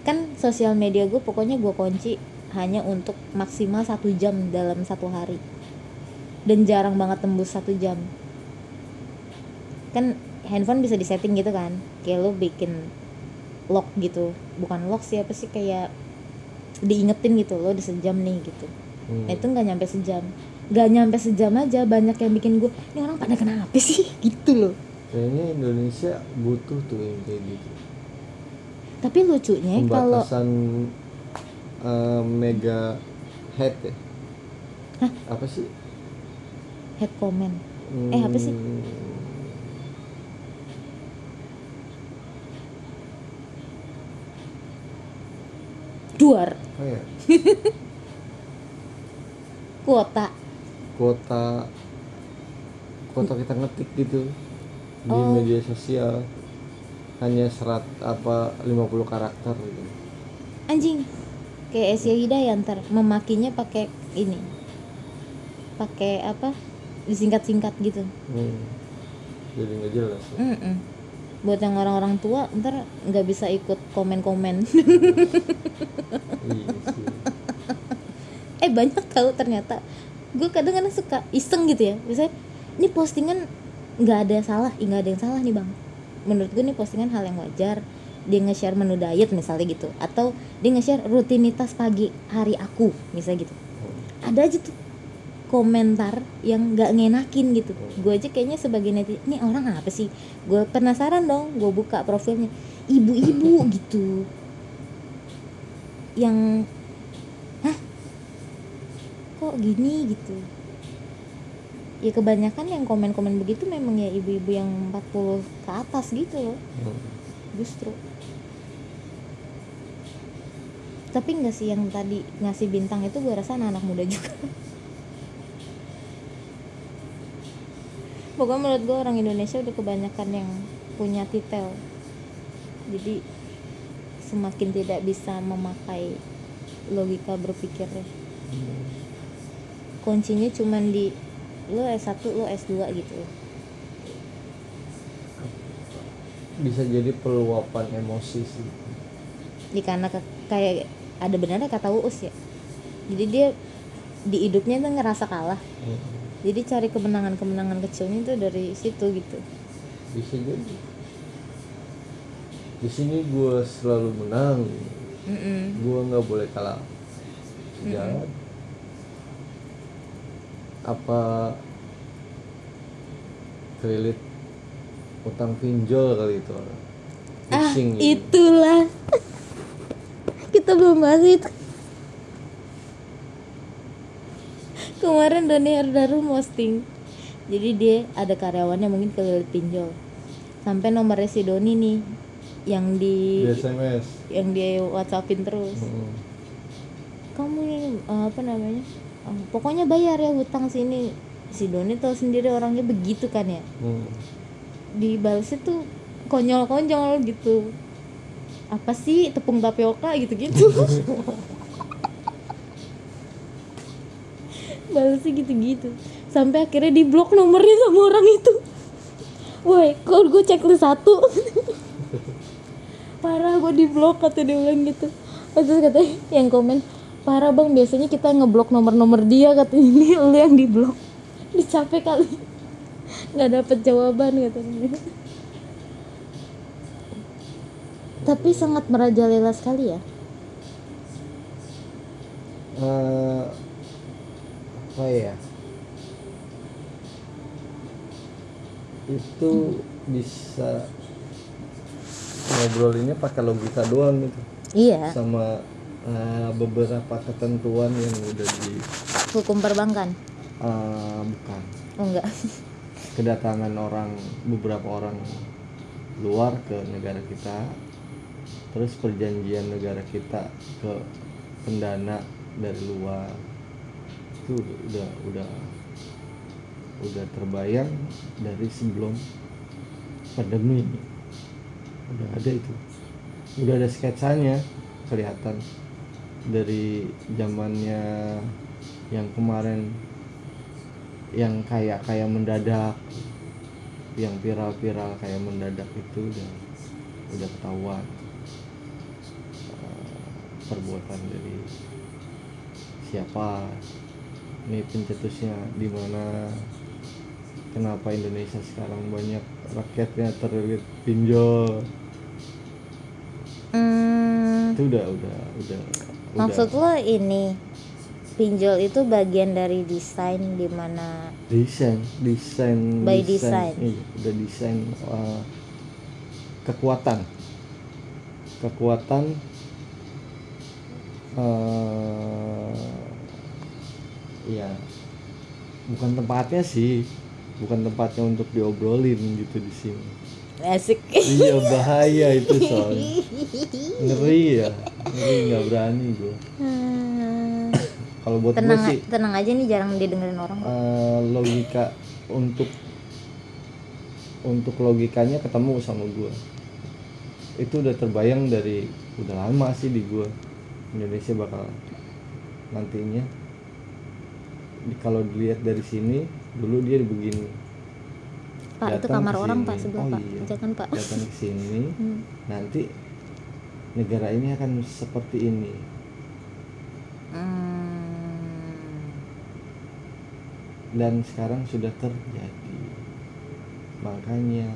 kan sosial media gue pokoknya gue kunci hanya untuk maksimal satu jam dalam satu hari. Dan jarang banget tembus satu jam. Kan handphone bisa disetting gitu kan kayak lo bikin lock gitu. Bukan lock sih apa sih kayak diingetin gitu lo udah sejam nih gitu. Hmm. nah itu nggak nyampe sejam nggak nyampe sejam aja banyak yang bikin gue ini orang pada kenapa sih? Gitu loh. Kayaknya Indonesia butuh tuh yang kayak gitu. Tapi lucunya kalau pembatasan eh, mega head ya? Hah? apa sih? Head comment. Eh, apa sih? Hmm, duar. Apa ya kuota kuota kuota kita ngetik gitu di Oh. media sosial. Hanya serat apa 50 karakter gitu. Anjing. Kayak Asia Hidayah ntar. Memakinya pakai ini. Pakai apa? Disingkat-singkat gitu. Hmm. jadi nggak jelas ya. Mm-mm. buat yang orang-orang tua ntar nggak bisa ikut komen-komen. Iya sih. Eh banyak tahu ternyata gue kadang-kadang suka iseng gitu ya. Misalnya ini postingan nggak ada salah nggak ada yang salah nih bang. Menurut gue ini postingan hal yang wajar. Dia nge-share menu diet misalnya gitu. Atau dia nge-share rutinitas pagi hari aku misalnya gitu. Ada aja tuh komentar yang nggak ngenakin gitu. Gue aja kayaknya sebagai netizen ini orang apa sih? Gue penasaran dong gue buka profilnya. Ibu-ibu gitu. Yang kok gini gitu. Ya kebanyakan yang komen-komen begitu memang ya ibu-ibu yang 40 ke atas gitu loh. Hmm. justru. Tapi enggak sih yang tadi ngasih bintang itu gue rasa anak-anak muda juga. Pokoknya menurut gue orang Indonesia udah kebanyakan yang punya titel. Jadi semakin tidak bisa memakai logika berpikirnya kuncinya cuman di lo S1 lo S2 gitu. Bisa jadi peluapan emosi sih. Di karena ke- kayak ada benarnya kata Uus ya. Jadi dia di hidupnya tuh ngerasa kalah. Hmm. jadi cari kemenangan-kemenangan kecilnya tuh dari situ gitu. Bisa jadi. Di sini gue selalu menang. Mm-mm. gue nggak boleh kalah. Jalan apa kredit utang pinjol kali itu? Ah Fishing. gitu. itulah. Kita belum bahas itu. Kemarin Doni Herdaru posting. Jadi dia ada karyawannya mungkin kelilit pinjol. Sampai nomornya si Doni nih yang di Di SMS. yang dia whatsappin terus. Hmm. kamu ini eh, apa namanya pokoknya bayar ya hutang sini. Si Doni tahu sendiri orangnya begitu kan ya? Hmm. dibalasnya tuh konyol-konyol gitu. Apa sih tepung tapioka gitu-gitu? Balasnya gitu-gitu. Sampai akhirnya di blok nomornya sama orang itu. Woi kalau gue checklist satu. Parah gue di blok kata dia bilang gitu. Terus katanya yang komen parah bang. Biasanya kita ngeblok nomor-nomor dia kata ini lu yang di blok dicapek kali. Nggak dapet jawaban katanya. Tapi sangat merajalela sekali ya. Eh, apa ya? Itu bisa ngobrolinnya pakai logika doang gitu. Iya. Sama eh, beberapa ketentuan yang udah di hukum perbankan? eh, bukan. Oh enggak. Kedatangan orang beberapa orang luar ke negara kita terus perjanjian negara kita ke pendana dari luar. Itu udah udah udah terbayang dari sebelum pandemi udah ada itu. Udah ada sketsanya kelihatan dari zamannya yang kemarin yang kayak kayak mendadak yang viral-viral kayak mendadak itu udah udah ketahuan. Eh, perbuatan dari siapa ini pencetusnya di mana kenapa Indonesia sekarang banyak rakyatnya terlilit pinjol. Hmm, itu udah udah udah maksud lo ini pinjol itu bagian dari desain di mana desain desain By design. iya, udah desain eh, kekuatan. Kekuatan eh ya bukan tempatnya sih bukan tempatnya untuk diobrolin gitu di sini asik. Iya bahaya itu soalnya. Ngeri ya. Ngeri nggak berani gue Hmm, kalau buat gue tenang sih tenang aja nih jarang didengerin orang eh, logika untuk untuk logikanya ketemu sama gue itu udah terbayang dari udah lama sih di gue Indonesia bakal nantinya. Kalau dilihat dari sini dulu dia begini pak itu datang kamar ke orang pak sebelah Oh pak. iya. jangan pak. Datang ke sini. Hmm. nanti negara ini akan seperti ini. Hmm. dan sekarang sudah terjadi. Makanya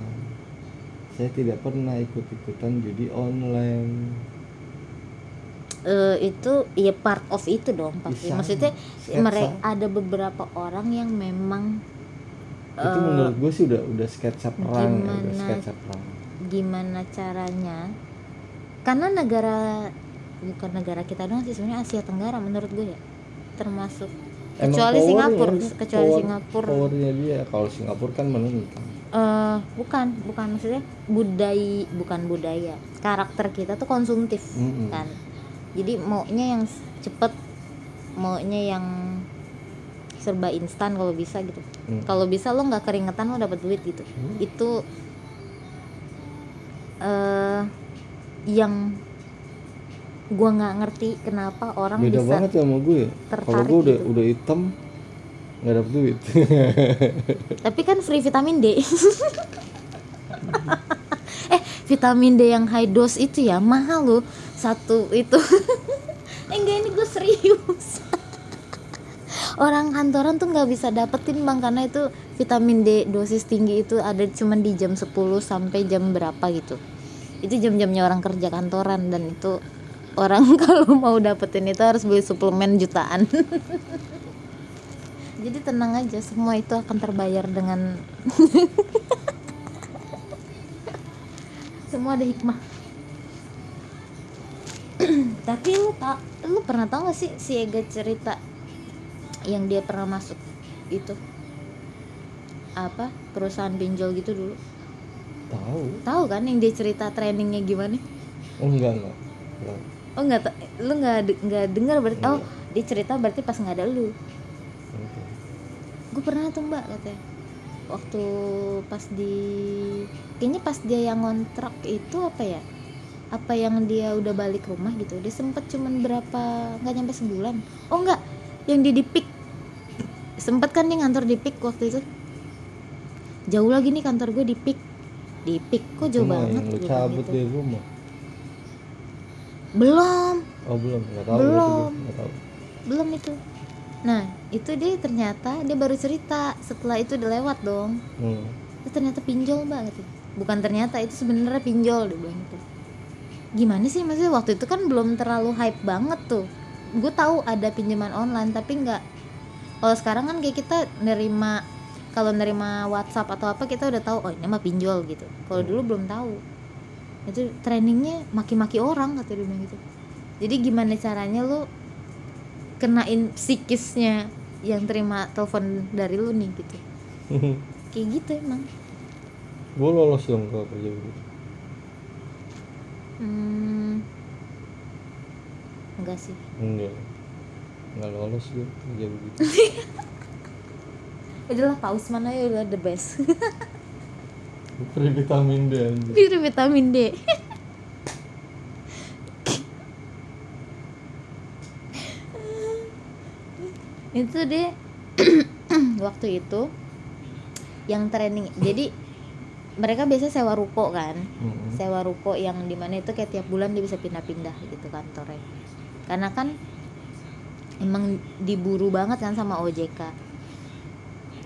saya tidak pernah ikut-ikutan judi online. Eh, itu ya part of itu dong pasti Bisa. maksudnya mereka ada beberapa orang yang memang itu eh, menurut gue sih udah udah sketsa perang ya, udah gimana- sketsa perang. gimana caranya? Karena negara bukan negara kita doang sih sebenarnya Asia Tenggara menurut gue ya. Termasuk Emang kecuali Singapura kecuali power- Singapura. powernya dia. Kalau Singapura kan menentang eh bukan bukan maksudnya budaya bukan budaya. Karakter kita tuh konsumtif Mm-mm. kan. Jadi maunya yang cepet maunya yang serba instan kalau bisa gitu. Mm. kalau bisa lo nggak keringetan lo dapet duit gitu. Hmm. itu eh yang gua nggak ngerti kenapa orang beda bisa banget sama gue ya. Kalau gue udah gitu. udah hitam nggak dapet duit. Tapi kan free vitamin D. Eh vitamin D yang high dose itu ya mahal loh. Satu itu. Eh, enggak ini gue serius orang kantoran tuh nggak bisa dapetin bang karena itu vitamin D dosis tinggi itu ada cuman di jam 10 sampai jam berapa gitu. Itu jam-jamnya orang kerja kantoran dan itu orang kalau mau dapetin itu harus beli suplemen jutaan. Jadi tenang aja semua itu akan terbayar dengan semua ada hikmah. Tapi lu tak lu pernah tau gak sih si Ega cerita yang dia pernah masuk itu? Apa? Perusahaan pinjol gitu dulu? Tahu. Tahu kan yang dia cerita trainingnya gimana? Oh enggak enggak. Enggak. Oh nggak ta- lu nggak de- nggak dengar berarti? Oh Enggak. dia cerita berarti pas nggak ada lu. Gue pernah tuh mbak katanya. Waktu pas di kayaknya pas dia yang ngontrak itu apa ya? Apa yang dia udah balik rumah gitu. Dia sempet cuman berapa nggak nyampe sebulan. Oh enggak. Yang dia di pik sempet kan dia ngantor di pik waktu itu. Jauh lagi nih kantor gue di pik di pik kok jauh Cuma banget lu cabut gitu. dari rumah? Belum. Oh belum. Nggak tahu Belum. nggak tahu. Belum itu. Nah itu dia ternyata dia baru cerita. Setelah itu udah lewat dong. Hmm. itu ternyata pinjol mbak gitu. Bukan ternyata itu sebenarnya pinjol dia bilang gitu. Gimana sih? Maksudnya waktu itu kan belum terlalu hype banget tuh. Gue tahu ada pinjaman online tapi nggak kalau sekarang kan kayak kita nerima kalau nerima WhatsApp atau apa kita udah tahu oh ini mah pinjol gitu. Kalau dulu belum tahu. Itu trainingnya maki-maki orang kata dia bilang gitu. Jadi gimana caranya lu kenain psikisnya yang terima telepon dari lu nih gitu. Kayak gitu emang. Gue lolos dong kalau kerja begitu. Hmm, enggak sih. Enggak nggak lolos gue kerja begitu. Udahlah paus mana ya udah the best. Beri vitamin D anjir itu vitamin D. Itu deh waktu itu yang training. Jadi mereka biasa sewa ruko kan. Mm-mm. sewa ruko yang di mana itu kayak tiap bulan dia bisa pindah-pindah gitu kantornya. Karena kan emang diburu banget kan sama OJK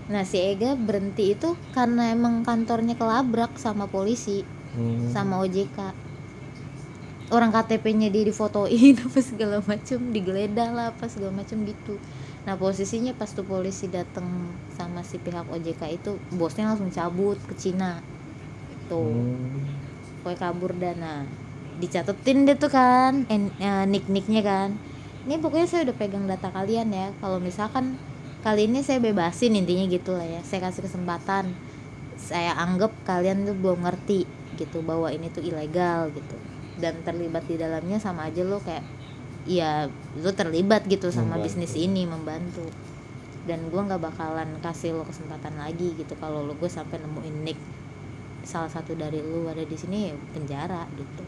nah si Ega berhenti itu karena emang kantornya kelabrak sama polisi Hmm. sama OJK orang KTP-nya dia difotoin apa segala macem digeledah lah apa segala macem gitu. Nah posisinya pas tuh polisi datang sama si pihak OJK itu bosnya langsung cabut ke Cina. Tuh. Hmm. pokoknya kabur dana dicatetin deh tuh kan en, eh, nick-nicknya kan ini pokoknya saya udah pegang data kalian ya. Kalau misalkan kali ini saya bebasin intinya gitu lah ya. Saya kasih kesempatan. Saya anggap kalian tuh belum ngerti gitu bahwa ini tuh ilegal gitu. Dan terlibat di dalamnya sama aja lo kayak ya lo terlibat gitu sama Membantu. bisnis ini membantu. Dan gua nggak bakalan kasih lo kesempatan lagi gitu kalau lo gue sampai nemuin nick salah satu dari lu ada di sini ya penjara gitu.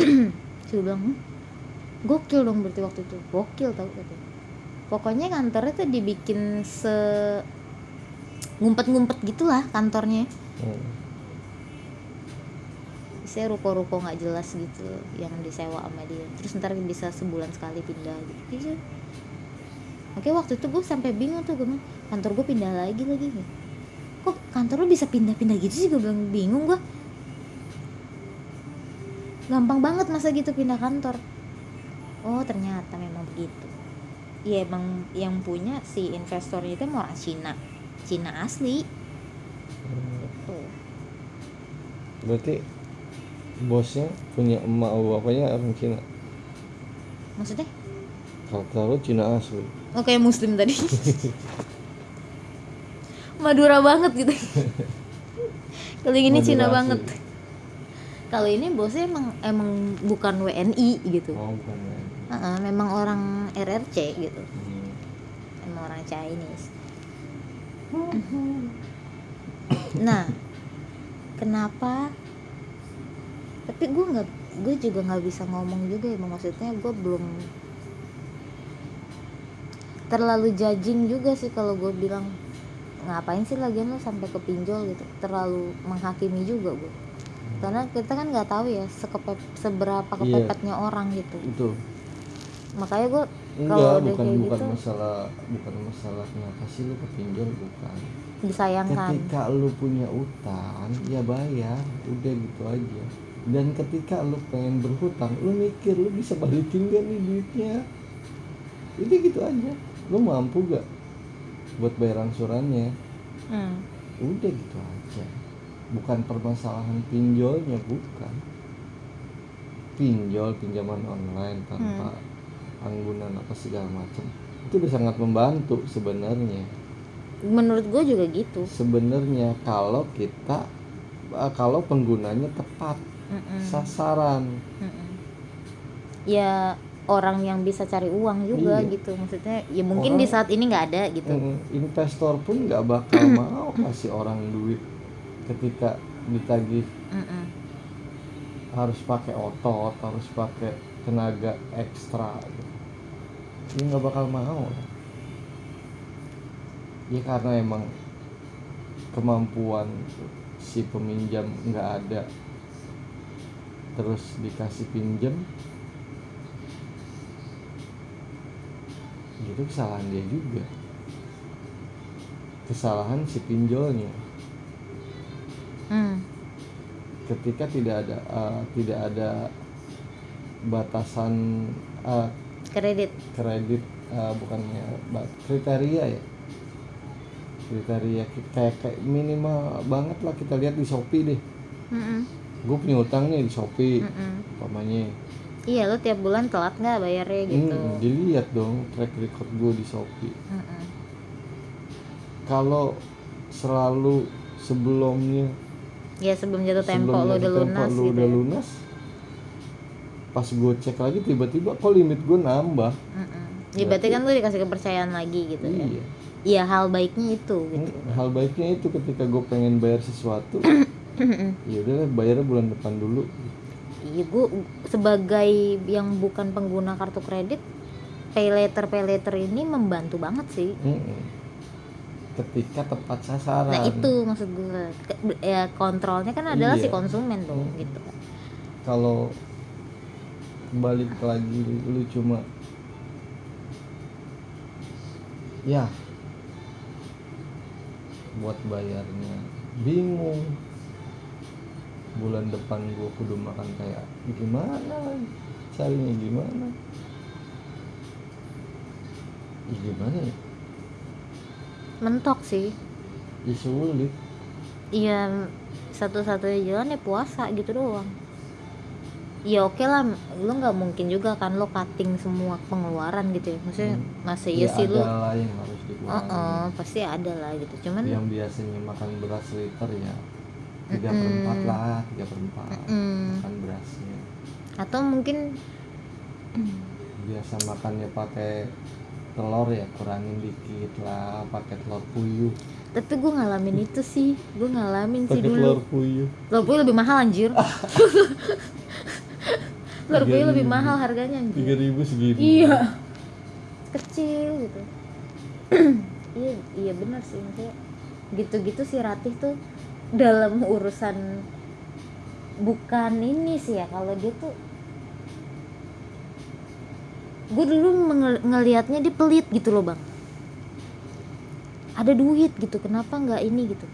Gue bilang "Hmm, gokil dong berarti waktu itu. Gokil tau gitu pokoknya kantornya tuh dibikin se ngumpet-ngumpet gitulah kantornya. Hmm. saya ruko-ruko nggak jelas gitu yang disewa sama dia. Terus ntar bisa sebulan sekali pindah gitu, gitu. oke waktu itu gue sampai bingung tuh gue kantor gue pindah lagi lagi gitu. kok kantor lo bisa pindah-pindah gitu sih? Gue bilang bingung gue gampang banget masa gitu pindah kantor oh ternyata memang begitu. Ya emang yang punya si investornya itu orang Cina. Cina asli. Hmm. tuh berarti bosnya punya emak bapaknya orang Cina? Maksudnya? Kata lu Cina asli. Oh kayak muslim tadi. Madura banget gitu. Kalau ini Madura Cina asli. banget. Kalau ini bosnya emang emang bukan WNI gitu. Oh bukan Heeh, Memang orang RRC gitu. Hmm. Emang orang Chinese. Nah Kenapa? Tapi gue nggak Gue juga nggak bisa ngomong juga ya Maksudnya gue belum terlalu judging juga sih kalau gue bilang ngapain sih lagian lo sampai ke pinjol gitu? Terlalu menghakimi juga gue karena kita kan nggak tahu ya sekepep seberapa Iya. kepepetnya orang gitu. Itu makanya gue kalau udah bukan kayak bukan gitu. masalah bukan masalah kenapa sih lu kepinjol bukan. Disayangkan. Ketika lu punya utang ya bayar udah gitu aja. Dan ketika lu pengen berhutang lu mikir lu bisa balikin gak nih duitnya? Jadi gitu aja. Lu mampu gak buat bayar angsurannya? Hmm. udah gitu aja. Bukan permasalahan pinjolnya bukan. Pinjol pinjaman online tanpa Hmm. Anggunan apa segala macam itu udah sangat membantu sebenarnya menurut gue juga gitu sebenarnya kalau kita eh, kalau penggunanya tepat Mm-mm. sasaran Mm-mm. ya orang yang bisa cari uang juga Iya. gitu maksudnya ya mungkin Orang- di saat ini nggak ada gitu investor pun nggak bakal mau kasih orang duit ketika ditagih Mm-mm. harus pakai otot harus pakai tenaga ekstra gitu. Dia nggak bakal mau. Ya karena emang kemampuan si peminjam nggak ada. Terus dikasih pinjam. Gitu kesalahan dia juga. Kesalahan si pinjolnya. Hmm. ketika tidak ada eh, tidak ada batasan eh, kredit kredit eh, bukannya kriteria ya kriteria kayak kayak minimal banget lah kita lihat di shopee deh Mm-mm. gue punya utang nih di shopee Mm-mm. umpamanya iya lo tiap bulan telat nggak bayarnya gitu Hmm, dilihat dong track record gue di shopee Mm-mm. kalau selalu sebelumnya ya sebelum jatuh tempo sebelum lo udah lunas lu gitu udah ya. lunas pas gue cek lagi tiba-tiba kok limit gue nambah. Mm-mm. ya berarti kan lo dikasih kepercayaan lagi gitu ya? Iya. Iya hal baiknya itu gitu. Hmm, hal baiknya itu ketika gue pengen bayar sesuatu ya udah bayarnya bulan depan dulu. Iya gue sebagai yang bukan pengguna kartu kredit pay later pay later ini membantu banget sih. Mm-mm. ketika tepat sasaran. Nah itu maksud gue ya kontrolnya kan adalah si Iya. konsumen dong Hmm. gitu. Kalau balik lagi lu cuma ya buat bayarnya. Bingung. Bulan depan gua kudu makan kayak gimana carinya gimana? Ya gimana ya? Mentok sih. Ya sulit. Iya satu-satunya jalan ya puasa gitu doang ya oke lah. Lu nggak mungkin juga kan lo cutting semua pengeluaran gitu ya. Maksudnya Hmm. masa iya sih lu. lah yang harus dikurangi oh, pasti ada lah gitu. Cuman yang biasanya makan beras liter ya tiga Mm-mm. perempat lah tiga perempat mm, makan berasnya. Atau mungkin biasa makannya pakai telur ya kurangin dikit lah pakai telur puyuh. Tapi gue ngalamin itu sih. Gue ngalamin sih pakai dulu. telur puyuh. Telur puyuh lebih mahal anjir telur puyuh lebih 3.000. mahal harganya anjir tiga ribu segini iya. Kecil gitu. Iya iya benar sih maksudnya. Gitu-gitu si Ratih tuh dalam urusan bukan ini sih ya kalau dia tuh gue dulu ngelihatnya dia pelit gitu loh bang. Ada duit gitu kenapa nggak ini gitu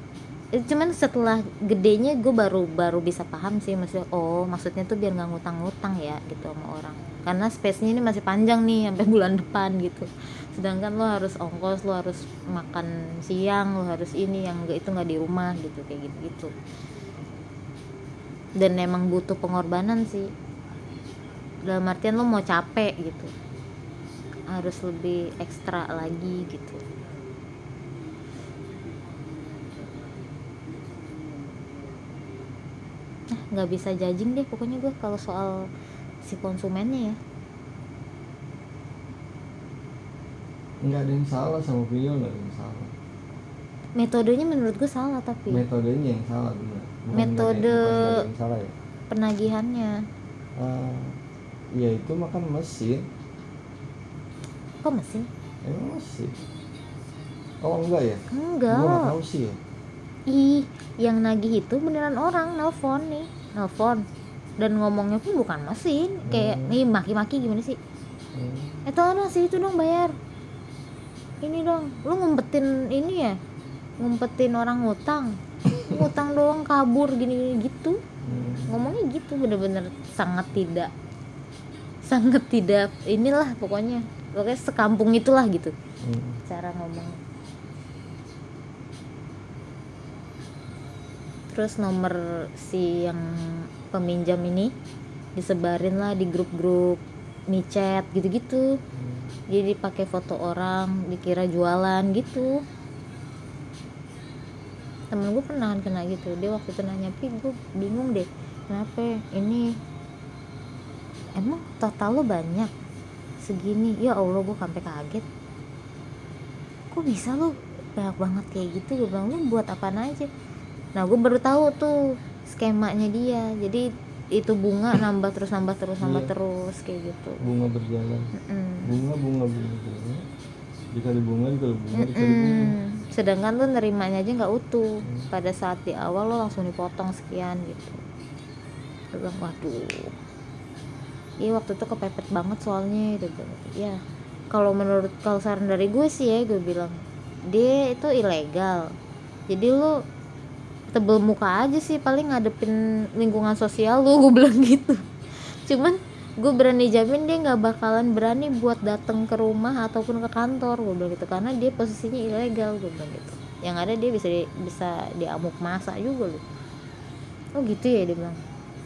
cuman setelah gedenya gue baru baru bisa paham sih maksudnya oh maksudnya tuh biar nggak ngutang-ngutang ya gitu sama orang. Karena space-nya ini masih panjang nih sampai bulan depan gitu. Sedangkan lo harus ongkos lo harus makan siang lo harus ini yang itu nggak di rumah gitu kayak gitu gitu dan emang butuh pengorbanan sih. Dalam artian lo mau capek gitu. Harus lebih ekstra lagi gitu Nah, nggak bisa judging deh pokoknya gue kalau soal si konsumennya ya. Nggak ada yang salah sama video nggak ada yang salah. Metodenya menurut gue salah tapi. Metodenya yang salah benar Bukan Metode- ada yang salah ya? penagihannya. Ah, ya itu makan mesin. Kok mesin? Emang mesin? Oh enggak ya? Enggak. Gua nggak tahu sih ya ih yang nagih itu beneran orang nelfon nih nelfon dan ngomongnya pun bukan mesin kayak Hmm. nih maki-maki gimana sih Hmm. eh tolong sih itu dong bayar ini dong lu ngumpetin ini ya ngumpetin orang ngutang ngutang doang kabur gini gini gitu Hmm. ngomongnya gitu bener-bener sangat tidak sangat tidak inilah pokoknya pokoknya sekampung itulah gitu Hmm. cara ngomong terus nomor si yang peminjam ini disebarin lah di grup-grup micet gitu-gitu. Jadi pakai foto orang dikira jualan gitu. Temen gue pernah kena gitu. Dia waktu itu nanya pi gue bingung deh kenapa ini? Emang total lo banyak? Segini? Ya allah gue sampai kaget. Kok bisa lo banyak banget kayak gitu? Gue bilang lu buat apa aja nah gue baru tahu tuh skemanya dia. Jadi itu bunga nambah terus nambah terus nambah Iya. terus kayak gitu. Bunga berjalan. Mm-mm. bunga bunga bunga bunga. Dikali bunga dikali bunga dikali bunga. Sedangkan lu nerimanya aja nggak utuh. Pada saat di awal lo langsung dipotong sekian gitu. Gue bilang waduh. Iya waktu itu kepepet banget soalnya gitu. ya kalau menurut kalau saran dari gue sih ya gue bilang dia itu ilegal. Jadi lu tebel muka aja sih paling ngadepin lingkungan sosial lu gue bilang gitu. Cuman gue berani jamin dia nggak bakalan berani buat datang ke rumah ataupun ke kantor gue bilang gitu. Karena dia posisinya ilegal gue bilang gitu. Yang ada dia bisa di, bisa diamuk masa juga loh oh gitu ya dia bilang.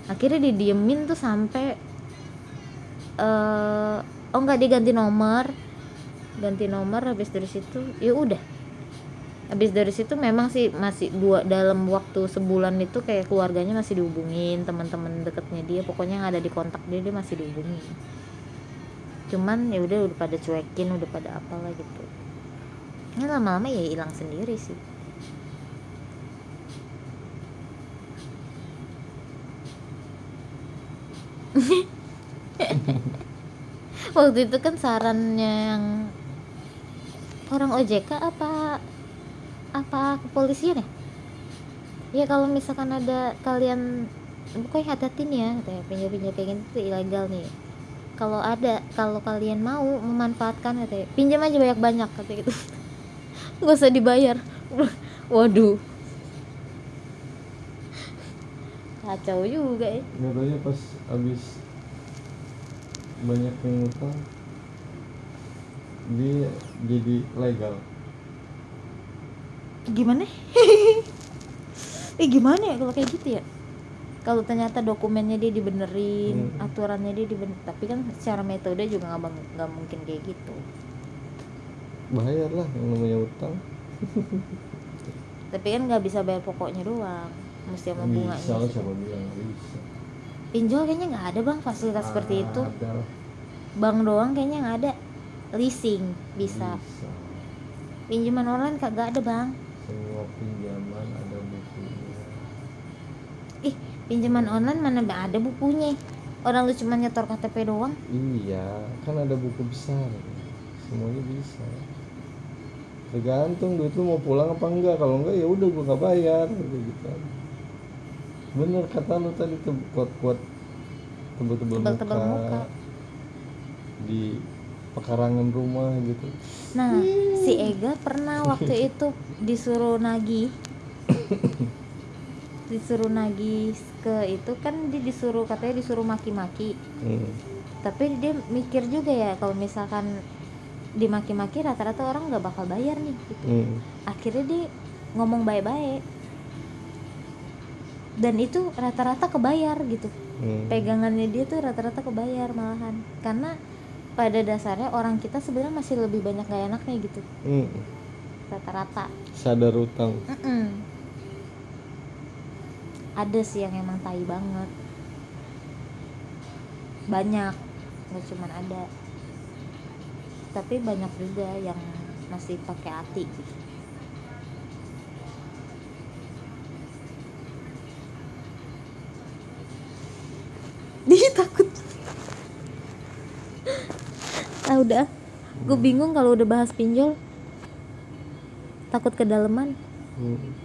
Akhirnya didiemin tuh sampai eh oh enggak dia ganti nomor. Ganti nomor habis dari situ ya udah habis dari situ memang sih masih dua dalam waktu sebulan itu kayak keluarganya masih dihubungin teman-teman deketnya dia pokoknya yang ada di kontak dia dia masih dihubungin cuman ya udah udah pada cuekin udah pada apalah gitu. Ini lama-lama ya hilang sendiri sih. Waktu itu kan sarannya yang orang OJK apa apa kepolisian ya ya kalau misalkan ada kalian pokoknya hati-hati nih ya katanya pinjam-pinjam kayak gini tuh ilegal nih. Kalau ada kalau kalian mau memanfaatkan katanya pinjam aja banyak-banyak katanya gitu. Nggak usah dibayar. Waduh. Kacau juga ya. Katanya pas abis banyak yang utang dia jadi legal gimana? Eh gimana ya kalau kayak gitu ya? Kalau ternyata dokumennya dia dibenerin Hmm. aturannya dia dibener tapi kan secara metode juga nggak mungkin kayak gitu. Bayar lah yang namanya utang. Tapi kan nggak bisa bayar pokoknya doang. Mesti sama bunganya bisa lah siapa bilang bisa. Pinjol kayaknya nggak ada bang fasilitas seperti itu. Ada bank doang kayaknya nggak ada. Leasing bisa. Bisa. Pinjaman online kagak ada bang semua pinjaman ada bukunya ih pinjaman online mana ada bukunya? Orang lu cuma nyetor KTP doang. Iya kan ada buku besar. Semuanya bisa. Tergantung duit lu mau pulang apa enggak. Kalau enggak ya udah gua nggak bayar. Gitu. Bener kata lu tadi tuh kuat kuat tebel-tebel muka, Tebel-tebel muka. di pekarangan rumah gitu. Nah, si Ega pernah waktu itu disuruh nagih. disuruh nagih ke itu kan dia disuruh katanya disuruh maki-maki. hmm. Tapi dia mikir juga ya kalau misalkan dimaki-maki rata-rata orang nggak bakal bayar nih gitu. Hmm. Akhirnya dia ngomong baik-baik. Dan itu rata-rata kebayar gitu. Hmm. Pegangannya dia tuh rata-rata kebayar malahan. Karena pada dasarnya orang kita sebenarnya masih lebih banyak gak enaknya gitu Hmm. rata-rata sadar utang Mm-mm. Ada sih yang emang tai banget. Banyak nggak cuman ada. Tapi banyak juga yang masih pakai hati. Gitu dia takut. Ah udah. Gue bingung kalau udah bahas pinjol. Takut kedalaman Hmm.